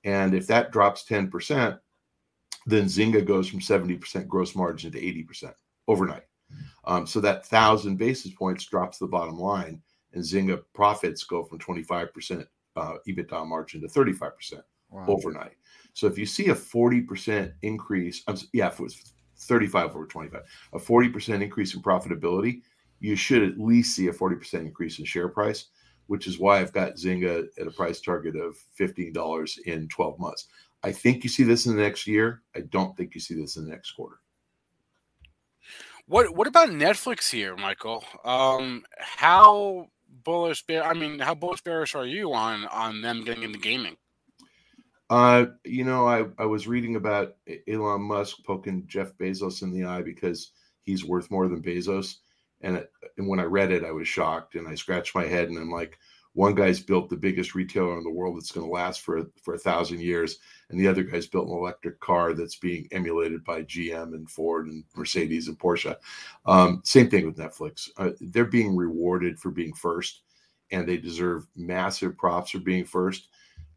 And if that drops 10%, then Zynga goes from 70% gross margin to 80% overnight. Um, so that thousand basis points drops the bottom line, and Zynga profits go from 25% uh, EBITDA margin to 35% wow. overnight. So if you see a 40% increase, um, yeah, if it was 35 over 25, a 40% increase in profitability, you should at least see a 40% increase in share price, which is why I've got Zynga at a price target of $15 in 12 months. I think you see this in the next year. I don't think you see this in the next quarter. What what about Netflix here, Michael? Um, how bullish bear? I mean, how bullish bearish are you on on them getting into gaming? Uh, you know, I I was reading about Elon Musk poking Jeff Bezos in the eye because he's worth more than Bezos, and it, and when I read it, I was shocked and I scratched my head and I'm like, one guy's built the biggest retailer in the world that's going to last for for a thousand years, and the other guy's built an electric car that's being emulated by GM and Ford and Mercedes and Porsche. Um, same thing with Netflix; uh, they're being rewarded for being first, and they deserve massive props for being first.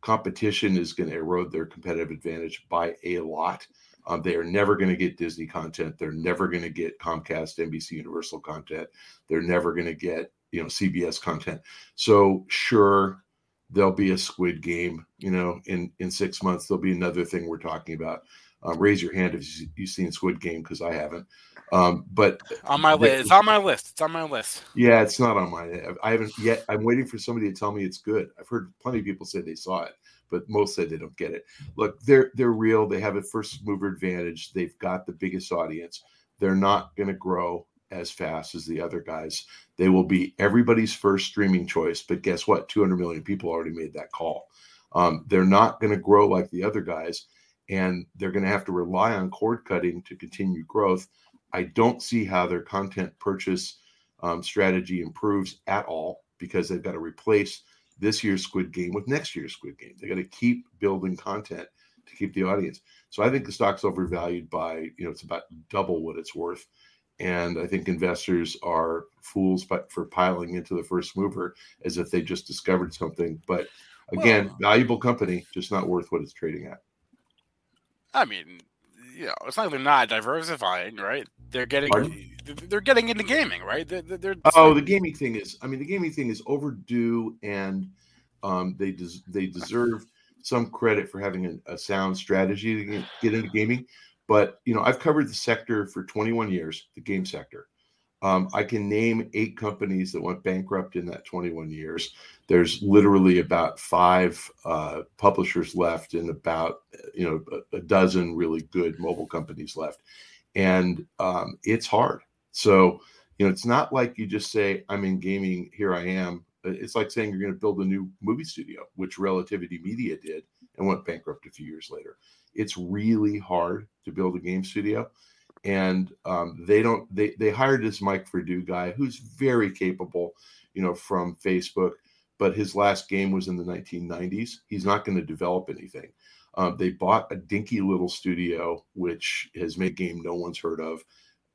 Competition is going to erode their competitive advantage by a lot. Um, they are never going to get Disney content. They're never going to get Comcast, NBC Universal content. They're never going to get you know CBS content. So sure, there'll be a Squid Game. You know, in in six months there'll be another thing we're talking about. Um, raise your hand if you've seen Squid Game because I haven't. Um, but on my list, it's on my list. It's on my list. Yeah, it's not on my. I haven't yet. I'm waiting for somebody to tell me it's good. I've heard plenty of people say they saw it, but most say they don't get it. Look, they're they're real. They have a first mover advantage. They've got the biggest audience. They're not going to grow as fast as the other guys. They will be everybody's first streaming choice. But guess what? 200 million people already made that call. Um, they're not going to grow like the other guys, and they're going to have to rely on cord cutting to continue growth. I don't see how their content purchase um, strategy improves at all because they've got to replace this year's Squid Game with next year's Squid Game. They got to keep building content to keep the audience. So I think the stock's overvalued by you know it's about double what it's worth and I think investors are fools for piling into the first mover as if they just discovered something. But again, well, valuable company, just not worth what it's trading at. I mean, you know, it's not they're not diversifying, right? They're getting Pardon? they're getting into gaming, right? They're, they're, oh, the gaming thing is, I mean, the gaming thing is overdue, and um, they des- they deserve some credit for having a, a sound strategy to get into gaming. But you know, I've covered the sector for 21 years, the game sector. Um, I can name eight companies that went bankrupt in that 21 years. There's literally about five uh, publishers left, and about you know a, a, dozen really good mobile companies left, and um, it's hard. So you know, it's not like you just say, "I'm in gaming, here I am." It's like saying you're going to build a new movie studio, which Relativity Media did and went bankrupt a few years later. It's really hard to build a game studio, and um, they don't. They they hired this Mike Verdu guy who's very capable, you know, from Facebook. But his last game was in the 1990s. He's not going to develop anything. Um, they bought a dinky little studio, which has made game no one's heard of,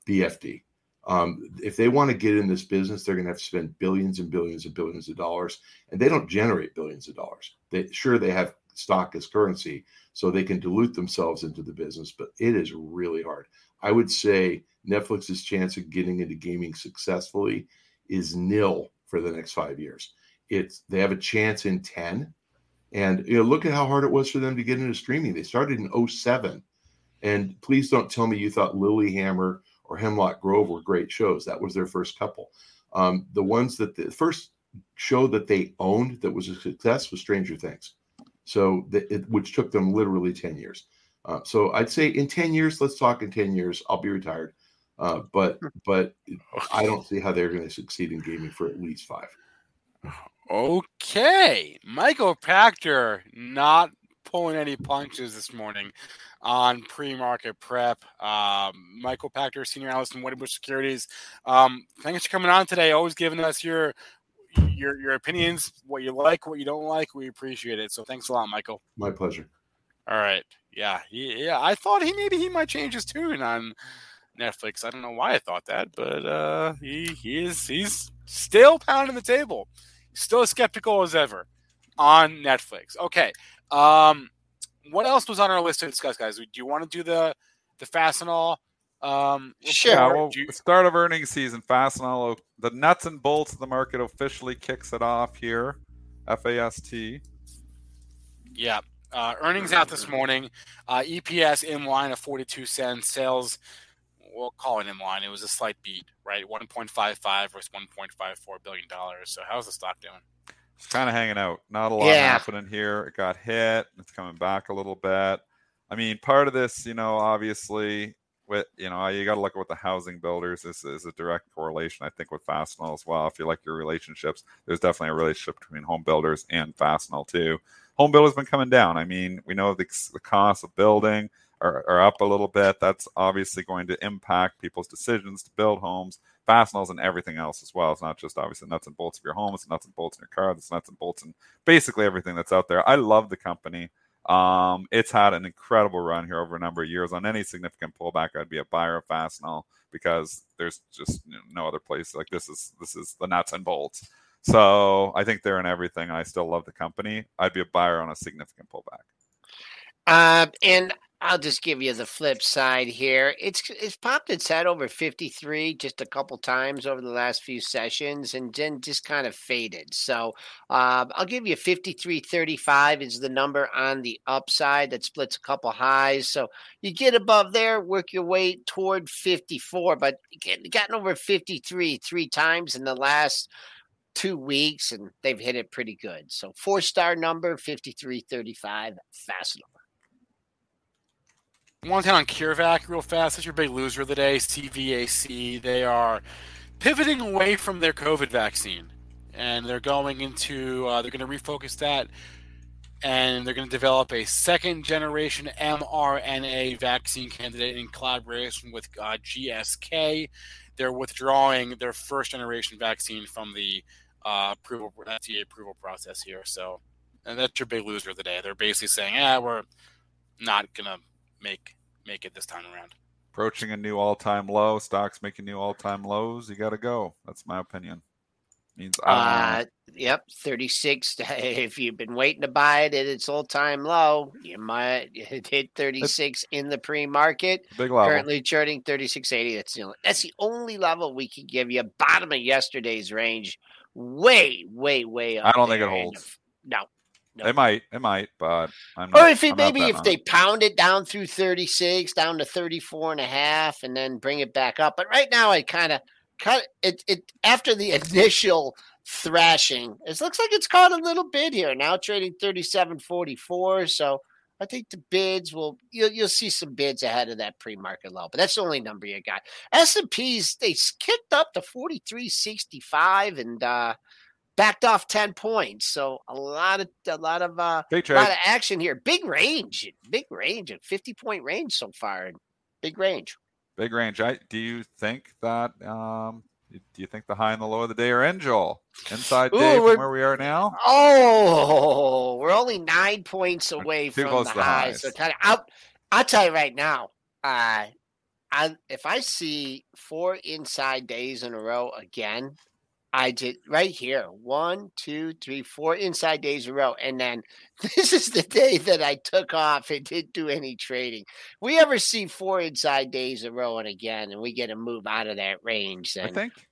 BFD. Um, if they want to get in this business, they're going to have to spend billions and billions and billions of dollars, and they don't generate billions of dollars. They sure they have stock as currency, so they can dilute themselves into the business. But it is really hard. I would say Netflix's chance of getting into gaming successfully is nil for the next five years. It's they have a chance in ten, And you know, look at how hard it was for them to get into streaming. They started in 07. And please don't tell me you thought Lilyhammer or Hemlock Grove were great shows. That was their first couple. Um, the ones that the first show that they owned that was a success was Stranger Things. So that it, which took them literally 10 years. Uh, so I'd say in 10 years, let's talk in 10 years. I'll be retired. Uh, but but I don't see how they're going to succeed in gaming for at least five. Okay, Michael Pachter not pulling any punches this morning on pre-market prep. Um, Michael Pachter, senior analyst in Wedbush Securities. Um, thanks for coming on today. Always giving us your your your opinions, what you like, what you don't like. We appreciate it. So thanks a lot, Michael. My pleasure. All right. Yeah, yeah. I thought he maybe he might change his tune on Netflix. I don't know why I thought that, but uh, he he is he's still pounding the table still as skeptical as ever on Netflix. Okay. Um, what else was on our list to discuss, guys? Do you want to do the the Fastenal? Um, sure. Yeah, well, you... start of earnings season, Fastenal. the nuts and bolts of the market officially kicks it off here. FAST. Yeah. Uh, earnings out this morning. Uh, EPS in line of 42 cents. Sales, we'll call it in line. It was a slight beat, right? 1.55 versus 1.54 billion dollars. So how's the stock doing? It's kind of hanging out. Not a lot yeah. happening here. It got hit. It's coming back a little bit. I mean, part of this, you know, obviously with you know you got to look at what the housing builders this is a direct correlation i think with fastenal as well. If you like your relationships there's definitely a relationship between home builders and fastenal too. Home builders been coming down. I mean we know the, the cost of building are, are up a little bit, that's obviously going to impact people's decisions to build homes, fastenals, and everything else as well. It's not just obviously nuts and bolts of your home, it's nuts and bolts in your car, it's nuts and bolts and basically everything that's out there. I love the company. Um, it's had an incredible run here over a number of years. On any significant pullback, I'd be a buyer of Fastenal because there's just you know, no other place like this is this is the nuts and bolts. So I think they're in everything. I still love the company. I'd be a buyer on a significant pullback. Uh, and I'll just give you the flip side here. It's it's popped its head over 53 just a couple times over the last few sessions and then just kind of faded. So uh, I'll give you 53.35 is the number on the upside that splits a couple highs. So you get above there, work your way toward 54, but gotten over 53 three times in the last two weeks and they've hit it pretty good. So four star number 53.35 Fastenal. One thing on CureVac real fast. That's your big loser of the day. CVAC. They are pivoting away from their COVID vaccine, and they're going into. Uh, they're going to refocus that, and they're going to develop a second generation mRNA vaccine candidate in collaboration with uh, GSK. They're withdrawing their first generation vaccine from the uh, approval FDA approval process here. So, and that's your big loser of the day. They're basically saying, "Yeah, we're not gonna." Make make it this time around. Approaching a new all time low, stocks making new all time lows. You got to go. That's my opinion. Means uh, yep, thirty six. (laughs) If you've been waiting to buy it at its all time low, you might (laughs) hit thirty six in the pre market. Big level. Currently charting thirty six eighty. That's the only, that's the only level we can give you. Bottom of yesterday's range. Way, way, way up. I don't think it holds. No, no. They might, they might, but I'm not, or if it, maybe if they pound it down through 36, down to 34 and a half, and then bring it back up. But right now, I kind of, of, it, it after the (laughs) initial thrashing, it looks like it's caught a little bid here. Now trading 37.44. So I think the bids will you'll you'll see some bids ahead of that pre-market low, but that's the only number you got. S and P's they kicked up to 43.65 and uh backed off 10 points. So a lot of a lot of uh a lot of action here. Big range, big range, a 50 point range so far. Big range. Big range. I do you think that um do you think the high and the low of the day are in Joel? Inside Ooh, day from where we are now? Oh, we're only nine points away from the, the high. So kind of I'll, I'll tell you right now, uh I if I see four inside days in a row again, I did right here one, two, three, four inside days in a row. And then (laughs) this is the day that I took off and didn't do any trading. We ever see four inside days in a row and again, and we get a move out of that range. Then I think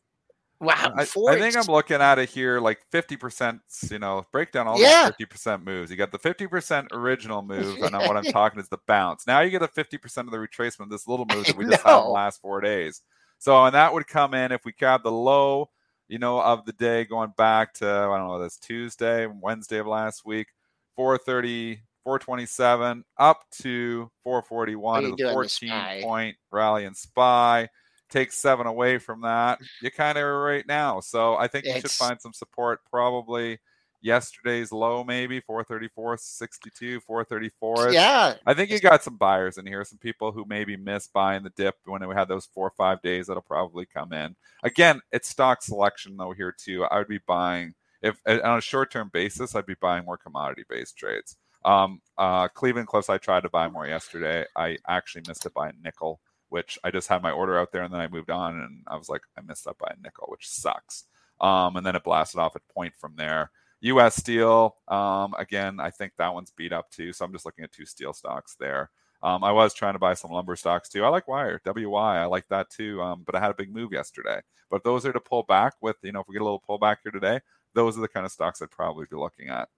Wow, I, four I think I'm looking at it here like 50%, you know, break down all Yeah. the 50% moves. You got the 50% original move, and what I'm (laughs) talking is the bounce. Now you get a 50% of the retracement, this little (laughs) move that we just had in the last four days. So, and that would come in if we grab the low, you know, of the day going back to, I don't know, that's Tuesday, Wednesday of last week, 430, 427, up to 441 What is a the 14 SPY? point rally and spy take seven away from that, (laughs) You're kind of right now. So I think you should find some support. Probably yesterday's low, maybe 434, 62, 434. Yeah, I think you got some buyers in here, some people who maybe missed buying the dip when we had those four or five days that'll probably come in. Again, it's stock selection though here too. I would be buying if on a short term basis, I'd be buying more commodity based trades. Um, uh, Cleveland Cliffs, I tried to buy more yesterday. I actually missed it by a nickel, which I just had my order out there and then I moved on and I was like, I missed that by a nickel, which sucks. Um, and then it blasted off at point from there. U.S. Steel, um, again, I think that one's beat up too. So I'm just looking at two steel stocks there. Um, I was trying to buy some lumber stocks too. I like Wire, WY, I like that too. Um, but I had a big move yesterday. But those are to pull back with, you know, if we get a little pullback here today, those are the kind of stocks I'd probably be looking at.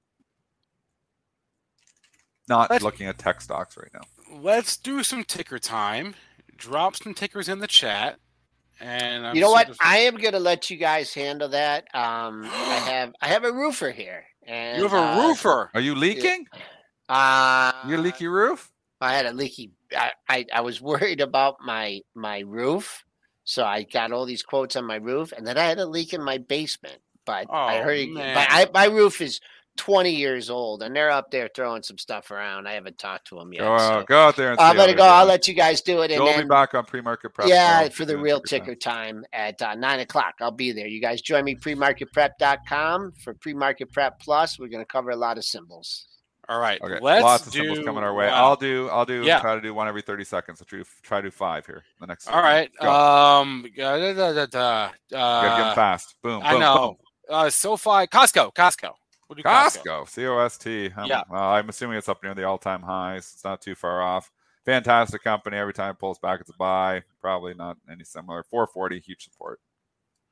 Not Let's- looking at tech stocks right now. Let's do some ticker time. Drop some tickers in the chat. And I'm you know what? sort of- I am gonna let you guys handle that. Um, I (gasps) have I have a roofer here, and you have a uh, roofer. Are you leaking? Uh, you leaky roof? I had a leaky. I, I I was (laughs) worried about my my roof, so I got all these quotes on my roof, and then I had a leak in my basement. But I Oh, heard, man. but I, my roof is twenty years old, and they're up there throwing some stuff around. I haven't talked to them yet. Go, so. go out there and see I'm gonna they're go. I'll let you guys do it, and You'll then be back on pre-market prep. yeah, tomorrow for the real ticker ticker time at uh, nine o'clock. I'll be there. You guys join me premarketprep.com for pre-market prep plus. We're gonna cover a lot of symbols. All right. Okay, Let's lots of do, symbols coming our way. wow. I'll do. I'll do. Yeah. Try to do one every thirty seconds. I'll try to, try to do five here. The next. All right. Go. Um. Da, da, da, da, da. You gotta get 'em Uh, fast. Boom. I boom, know. Uh, SoFi, Costco, Costco. We'll do Boom. Costco. C O S T. I'm- Yeah. I'm assuming it's up near the all-time highs. It's not too far off. Fantastic company. Every time it pulls back, it's a buy. Probably not any similar. 440, huge support.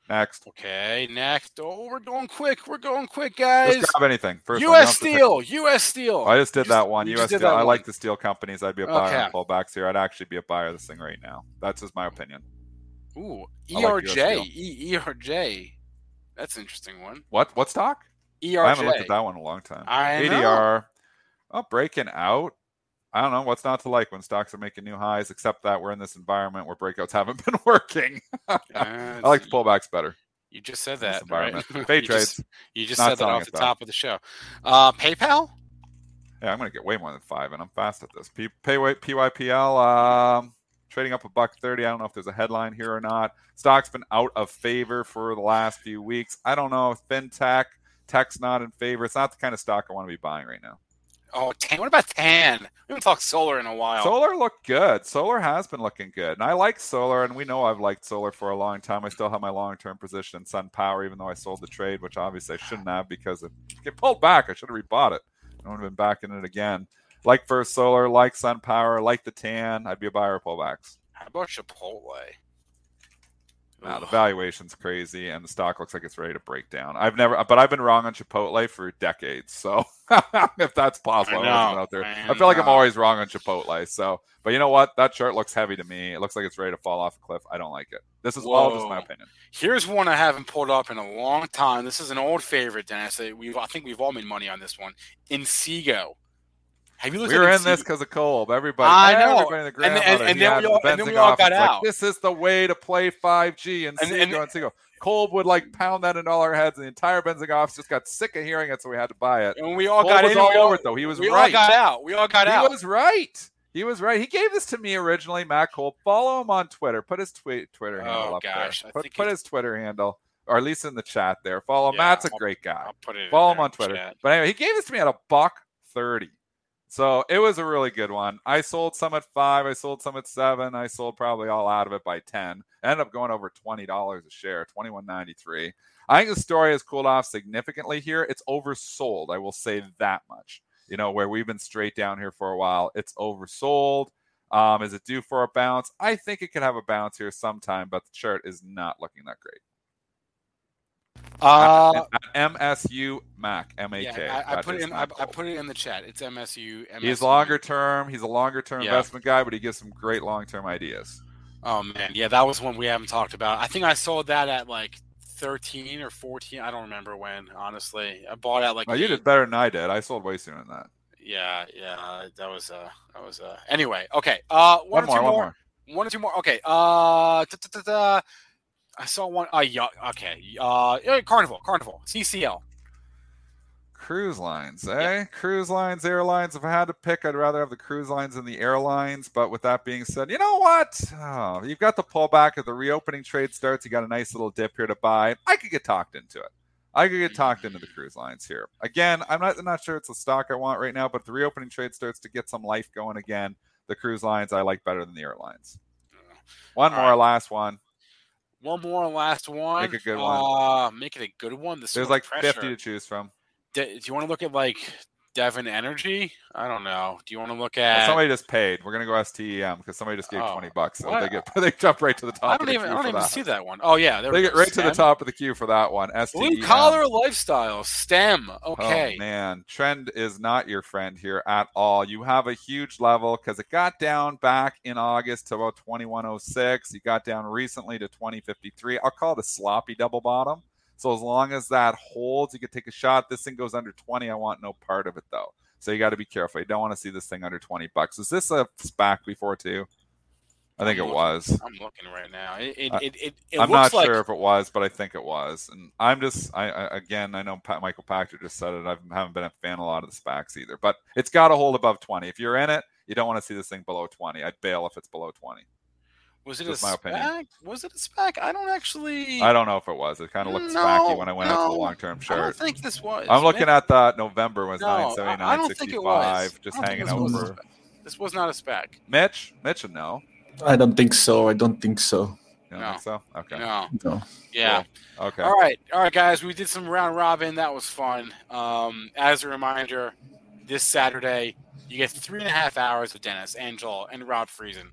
Next. Okay. Next. Oh, we're going quick. We're going quick, guys. Just grab anything. First U.S. have to pick- Steel. U.S. Steel. I just did that one. U.S. Steel. I one. like the steel companies. I'd be a buyer Okay. on pullbacks here. I'd actually be a buyer of this thing right now. That's just my opinion. Ooh. Like ERJ. Steel. E- ERJ. That's an interesting one. What? What stock? ERJ. I haven't looked at that one in a long time. I. ADR. Oh, breaking out. I don't know what's not to like when stocks are making new highs, except that we're in this environment where breakouts (laughs) haven't been working. I like the pullbacks better. You just said that. Right? environment. (laughs) Fade you just, trades. you just said that off the top of the show. Uh, PayPal. Yeah, I'm going to get way more than five, and I'm fast at this. P- pay, PYPL um, trading up a buck thirty. I don't know if there's a headline here or not. Stock's been out of favor for the last few weeks. I don't know. FinTech, tech's not in favor. It's not the kind of stock I want to be buying right now. Oh, tan. What about tan? We haven't talked solar in a while. Solar looked good. Solar has been looking good. And I like solar, and we know I've liked solar for a long time. I still have my long term position in Sun Power, even though I sold the trade, which obviously I shouldn't have because it get pulled back. I should have rebought it. I would have been back in it again. Like First Solar, like Sun Power, like the tan. I'd be a buyer of pullbacks. How about Chipotle? Now the valuation's crazy, and the stock looks like it's ready to break down. I've never, but I've been wrong on Chipotle for decades. So (laughs) if that's possible, I I know, out there. I I feel like I'm always wrong on Chipotle. So, but you know what? That chart looks heavy to me. It looks like it's ready to fall off a cliff. I don't like it. This is all just my opinion. Here's one I haven't pulled up in a long time. This is an old favorite, Dennis. We I think we've all made money on this one. in Inseego. Have you looked We were in this because of Kolb. Everybody, I know. everybody in the And- and- and then we all- the and then we all got like, out. This is the way to play 5G and And- and- and Seago. Kolb would like pound that into all our heads. and The entire Benzinga office just got sick of hearing it, so we had to buy it. And we all Kolb got was in. all we all, over it, though. He was we right. all got out. We all got he out. He was right. He was right. He gave this to me originally, Matt Cole. Follow him on Twitter. Put his tweet Twitter Oh, handle up gosh. There. Put, put his Twitter handle, or at least in the chat there. Follow him. Yeah, Matt's a I'll- great guy. I'll put it. in Follow him on Twitter. chat. But anyway, he gave this to me at a buck thirty. So it was a really good one. I sold some at five. I sold some at seven. I sold probably all out of it by ten. Ended up going over twenty dollars a share, twenty one ninety three. I think the story has cooled off significantly here. It's oversold. I will say that much. You know, where we've been straight down here for a while, it's oversold. Um, is it due for a bounce? I think it could have a bounce here sometime, but the chart is not looking that great. Uh, MSU Mac M A K. yeah, I, I put it in. I, I put it in the chat. It's MSU. MSU. He's longer term. He's a longer term Yeah. investment guy, but he gives some great long term ideas. Oh man, yeah, that was one we haven't talked about. I think I sold that at like thirteen or fourteen. I don't remember when. Honestly, I bought at like. Oh, you did better than I did. I sold way sooner than that. Yeah, yeah, that was uh, that was uh. Anyway, okay. Uh, One one, or more, two one more. One or two more. Okay. Uh. I saw one. Uh, yeah. Okay. Uh, Carnival. Carnival. CCL. Cruise lines, eh? Cruise lines, airlines. If I had to pick, I'd rather have the cruise lines than the airlines. But with that being said, you know what? Oh, you've got the pullback of the reopening trade starts. You got a nice little dip here to buy. I could get talked into it. I could get talked into the cruise lines here. Again, I'm not I'm not sure it's a stock I want right now, but if the reopening trade starts to get some life going again. The cruise lines I like better than the airlines. One All more, right. last one. One more, last one. Make a good one. Uh, make it a good one. This There's like pressure. 50 to choose from. Do you want to look at like Devon Energy? I don't know. Do you want to look at? somebody just paid. We're gonna go STEM because somebody just gave Oh, twenty bucks. So what? they get (laughs) they jump right to the top. I don't the even. I don't even that. see that one. Oh yeah, there They get right to the top of the queue for that one. STEM. Blue collar lifestyle. STEM. Oh, okay. Oh man, trend is not your friend here at all. You have a huge level because it got down back in August to about 2106. You got down recently to 2053. I'll call it a sloppy double bottom. So as long as that holds, you can take a shot. This thing goes under 20. I want no part of it though. So you got to be careful. You don't want to see this thing under 20 bucks. Is this a SPAC before too? I think I'm it looking- was. I'm looking right now. It it it, it, it I'm not like sure if it was, but I think it was. And I'm just, I, I again, I know Pat, Michael Pachter just said it. I haven't been a fan of a lot of the SPACs either, but it's got to hold above 20. If you're in it, you don't want to see this thing below 20. I'd bail if it's below 20. Was it just a my SPAC? opinion. Was it a SPAC? I don't actually. I don't know if it was. It kind of looked No, SPACy when I went out to the long term shirt. I don't think this was. I'm looking Maybe- at the November was No, I- 979, I don't think it was. 65, just I don't think hanging this over. SPAC. This was not a SPAC. Mitch, Mitch would know. I don't think so. I don't think so. You don't No. think so? Okay. No. No. Yeah. Okay. All right, all right, guys. We did some round robin. That was fun. Um, as a reminder, this Saturday you get three and a half hours with Dennis Angel, and Rob Friesen.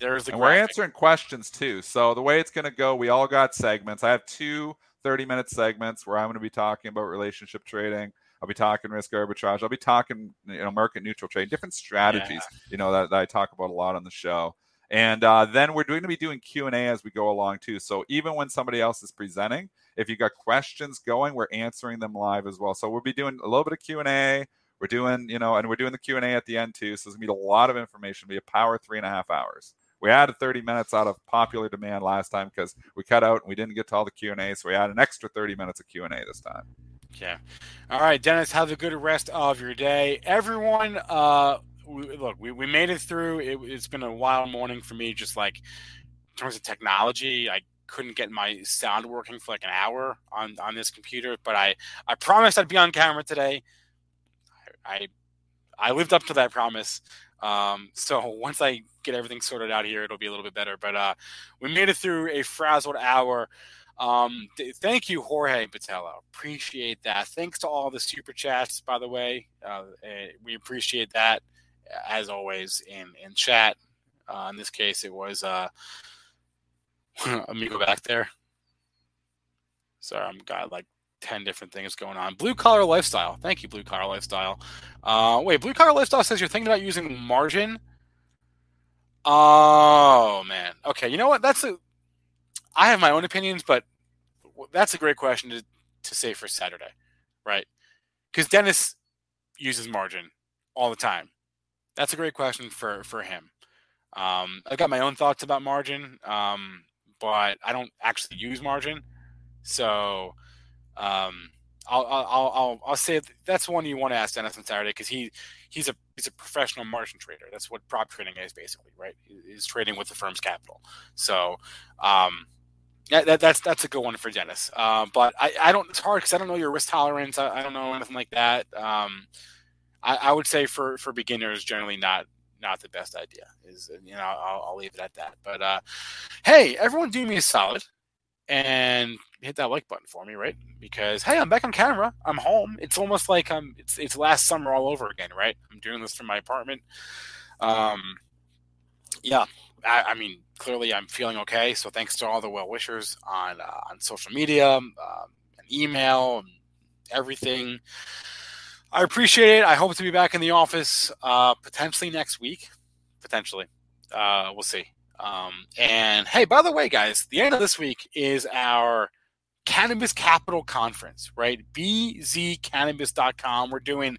There's the and we're answering questions too. So the way it's going to go, we all got segments. I have two 30 minute segments where I'm going to be talking about relationship trading. I'll be talking risk arbitrage. I'll be talking, you know, market neutral trade, different strategies, you know, that, that I talk about a lot on the show. And uh, then we're going to be doing Q and A as we go along too. So even when somebody else is presenting, if you got questions going, we're answering them live as well. So we'll be doing a little bit of Q and A. We're doing, you know, and we're doing the Q and A at the end too. So it's gonna be a lot of information. It'll be a power three and a half hours. We added 30 minutes out of popular demand last time because we cut out and we didn't get to all the Q and A. So we added an extra 30 minutes of Q and A this time. Okay. All right, Dennis. Have a good rest of your day, everyone. Uh, we, look, we, we made it through. It, it's been a wild morning for me. Just like in terms of technology, I couldn't get my sound working for like an hour on on this computer, but I I promised I'd be on camera today. I I, I lived up to that promise. Um, (laughs) so once I get everything sorted out here, it'll be a little bit better. But uh, we made it through a frazzled hour. Um, th- thank you, Jorge Patello. Appreciate that. Thanks to all the super chats, by the way. Uh, eh, we appreciate that as always in in chat. Uh, in this case, it was uh, (laughs) amigo back there. Sorry, I'm got like ten different things going on. Blue collar lifestyle. Thank you, blue collar lifestyle. Uh, wait, blue collar lifestyle says you're thinking about using margin. Oh man. Okay, you know what? That's a. I have my own opinions, but that's a great question to to say for Saturday, right? Because Dennis uses margin all the time. That's a great question for for him. Um, I've got my own thoughts about margin, um, but I don't actually use margin, so um, I'll, I'll I'll I'll say that's one you want to ask Dennis on Saturday because he he's a he's a professional margin trader. That's what prop trading is basically, right? Is trading with the firm's capital. So um, that, that's that's a good one for Dennis. Uh, but I, I don't. It's hard because I don't know your risk tolerance. I, I don't know anything like that. Um, I, I would say for for beginners, generally not not the best idea. Is you know I'll, I'll leave it at that. But uh, hey, everyone, do me a solid and hit that like button for me, right? Because hey, I'm back on camera. I'm home. It's almost like I'm. It's it's last summer all over again, right? I'm doing this from my apartment. Um, yeah, I, I mean, clearly I'm feeling okay. So thanks to all the well wishers on uh, on social media, um, email, everything. I appreciate it. I hope to be back in the office uh, potentially next week. Potentially. Uh, we'll see. Um, and hey, by the way, guys, the end of this week is our Cannabis Capital Conference, right? bzcannabis.com. We're doing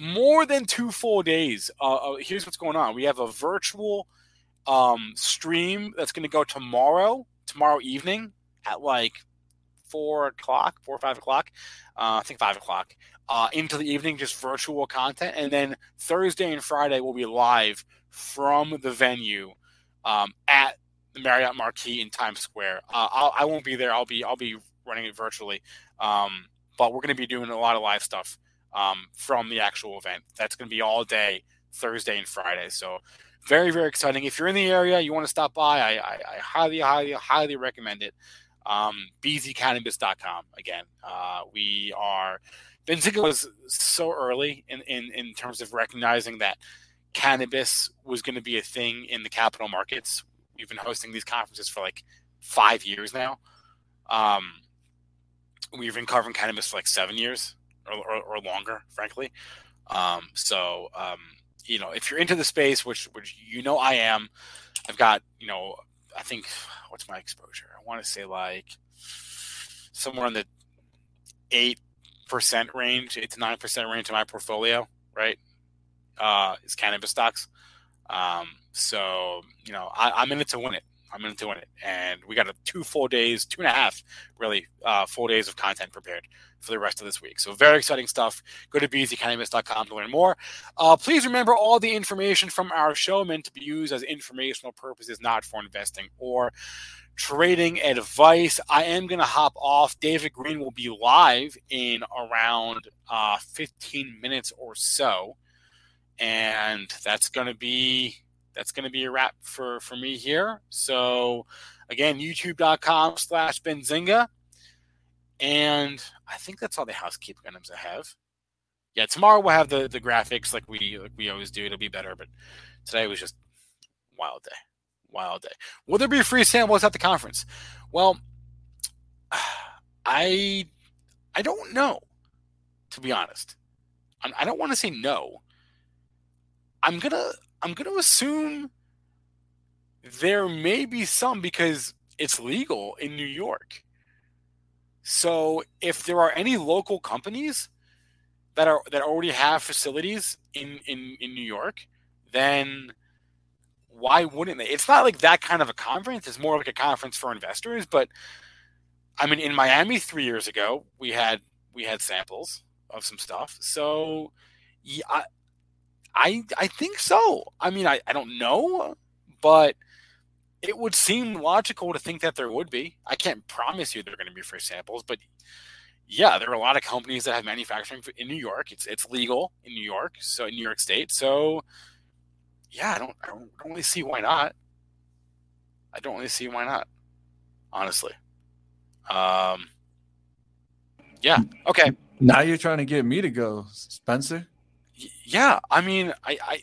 more than two full days. Uh, uh, here's what's going on we have a virtual um, stream that's going to go tomorrow, tomorrow evening at like four o'clock, four or five o'clock. Uh, I think five o'clock uh, into the evening, just virtual content. And then Thursday and Friday will be live from the venue um, at the Marriott Marquis in Times Square. Uh, I'll, I will not be there. I'll be I'll be running it virtually. Um, but we're going to be doing a lot of live stuff um, from the actual event. That's going to be all day Thursday and Friday. So very very exciting. If you're in the area, you want to stop by, I, I, I highly highly highly recommend it. Um, bzcannabis.com again. Uh, we are Benzinga was so early in, in, in terms of recognizing that cannabis was going to be a thing in the capital markets. We've been hosting these conferences for like five years now. Um, we've been covering cannabis for like seven years or, or, or longer, frankly. Um, so, um, you know, if you're into the space, which which you know I am, I've got you know, I think what's my exposure? I want to say like somewhere in the eight percent range, eight to nine percent range of my portfolio, right? Uh, is cannabis stocks. Um, so you know, I, I'm in it to win it. I'm in it to win it, and we got a two full days, two and a half, really, uh, full days of content prepared for the rest of this week. So very exciting stuff. Go to bzcannabis.com to learn more. Uh, please remember all the information from our show meant to be used as informational purposes, not for investing or trading advice. I am going to hop off. David Green will be live in around uh, 15 minutes or so, and that's going to be that's going to be a wrap for for me here. So again, YouTube.com slash Benzinga, and I think that's all the housekeeping items I have. Yeah, tomorrow we'll have the the graphics like we like we always do. It'll be better, but today was just wild day wild day. Will there be free samples at the conference? Well, (sighs) I I don't know, to be honest. I don't want to say no. I'm gonna I'm gonna assume there may be some because it's legal in New York. So if there are any local companies that are that already have facilities in in, in New York, then why wouldn't they? It's not like that kind of a conference. It's more like a conference for investors. But I mean, in Miami three years ago, we had we had samples of some stuff. So yeah, I I, think so. I mean, I, I don't know, but it would seem logical to think that there would be. I can't promise you they're going to be free samples, but yeah, there are a lot of companies that have manufacturing in New York. It's it's legal in New York, so in New York State. So yeah, I don't, I don't really see why not. I don't really see why not, honestly. Um, yeah. Okay. Now you're trying to get me to go, Spencer. Yeah, I mean, I, I,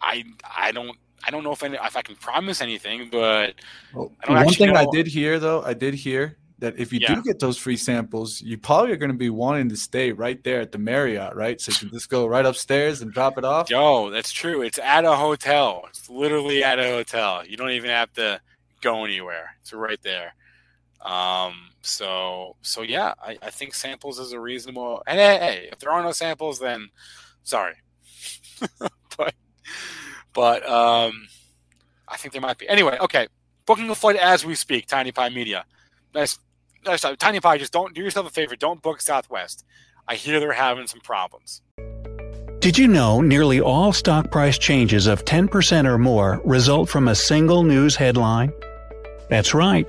I, I don't, I don't know if any, if I can promise anything, but well, one thing know. I did hear though, I did hear that if you yeah. do get those free samples, you probably are going to be wanting to stay right there at the Marriott, right? So you can just go right upstairs and drop it off. Yo, that's true. It's at a hotel. It's literally at a hotel. You don't even have to go anywhere. It's right there. Um, so so yeah, I, I think samples is a reasonable. And hey, hey, if there are no samples, then sorry, (laughs) but but um, I think there might be. Anyway, okay. Booking a flight as we speak. Tiny Pie Media. Nice time, Tiny Pie, just don't do yourself a favor. Don't book Southwest. I hear they're having some problems. Did you know nearly all stock price changes of 10% or more result from a single news headline? That's right.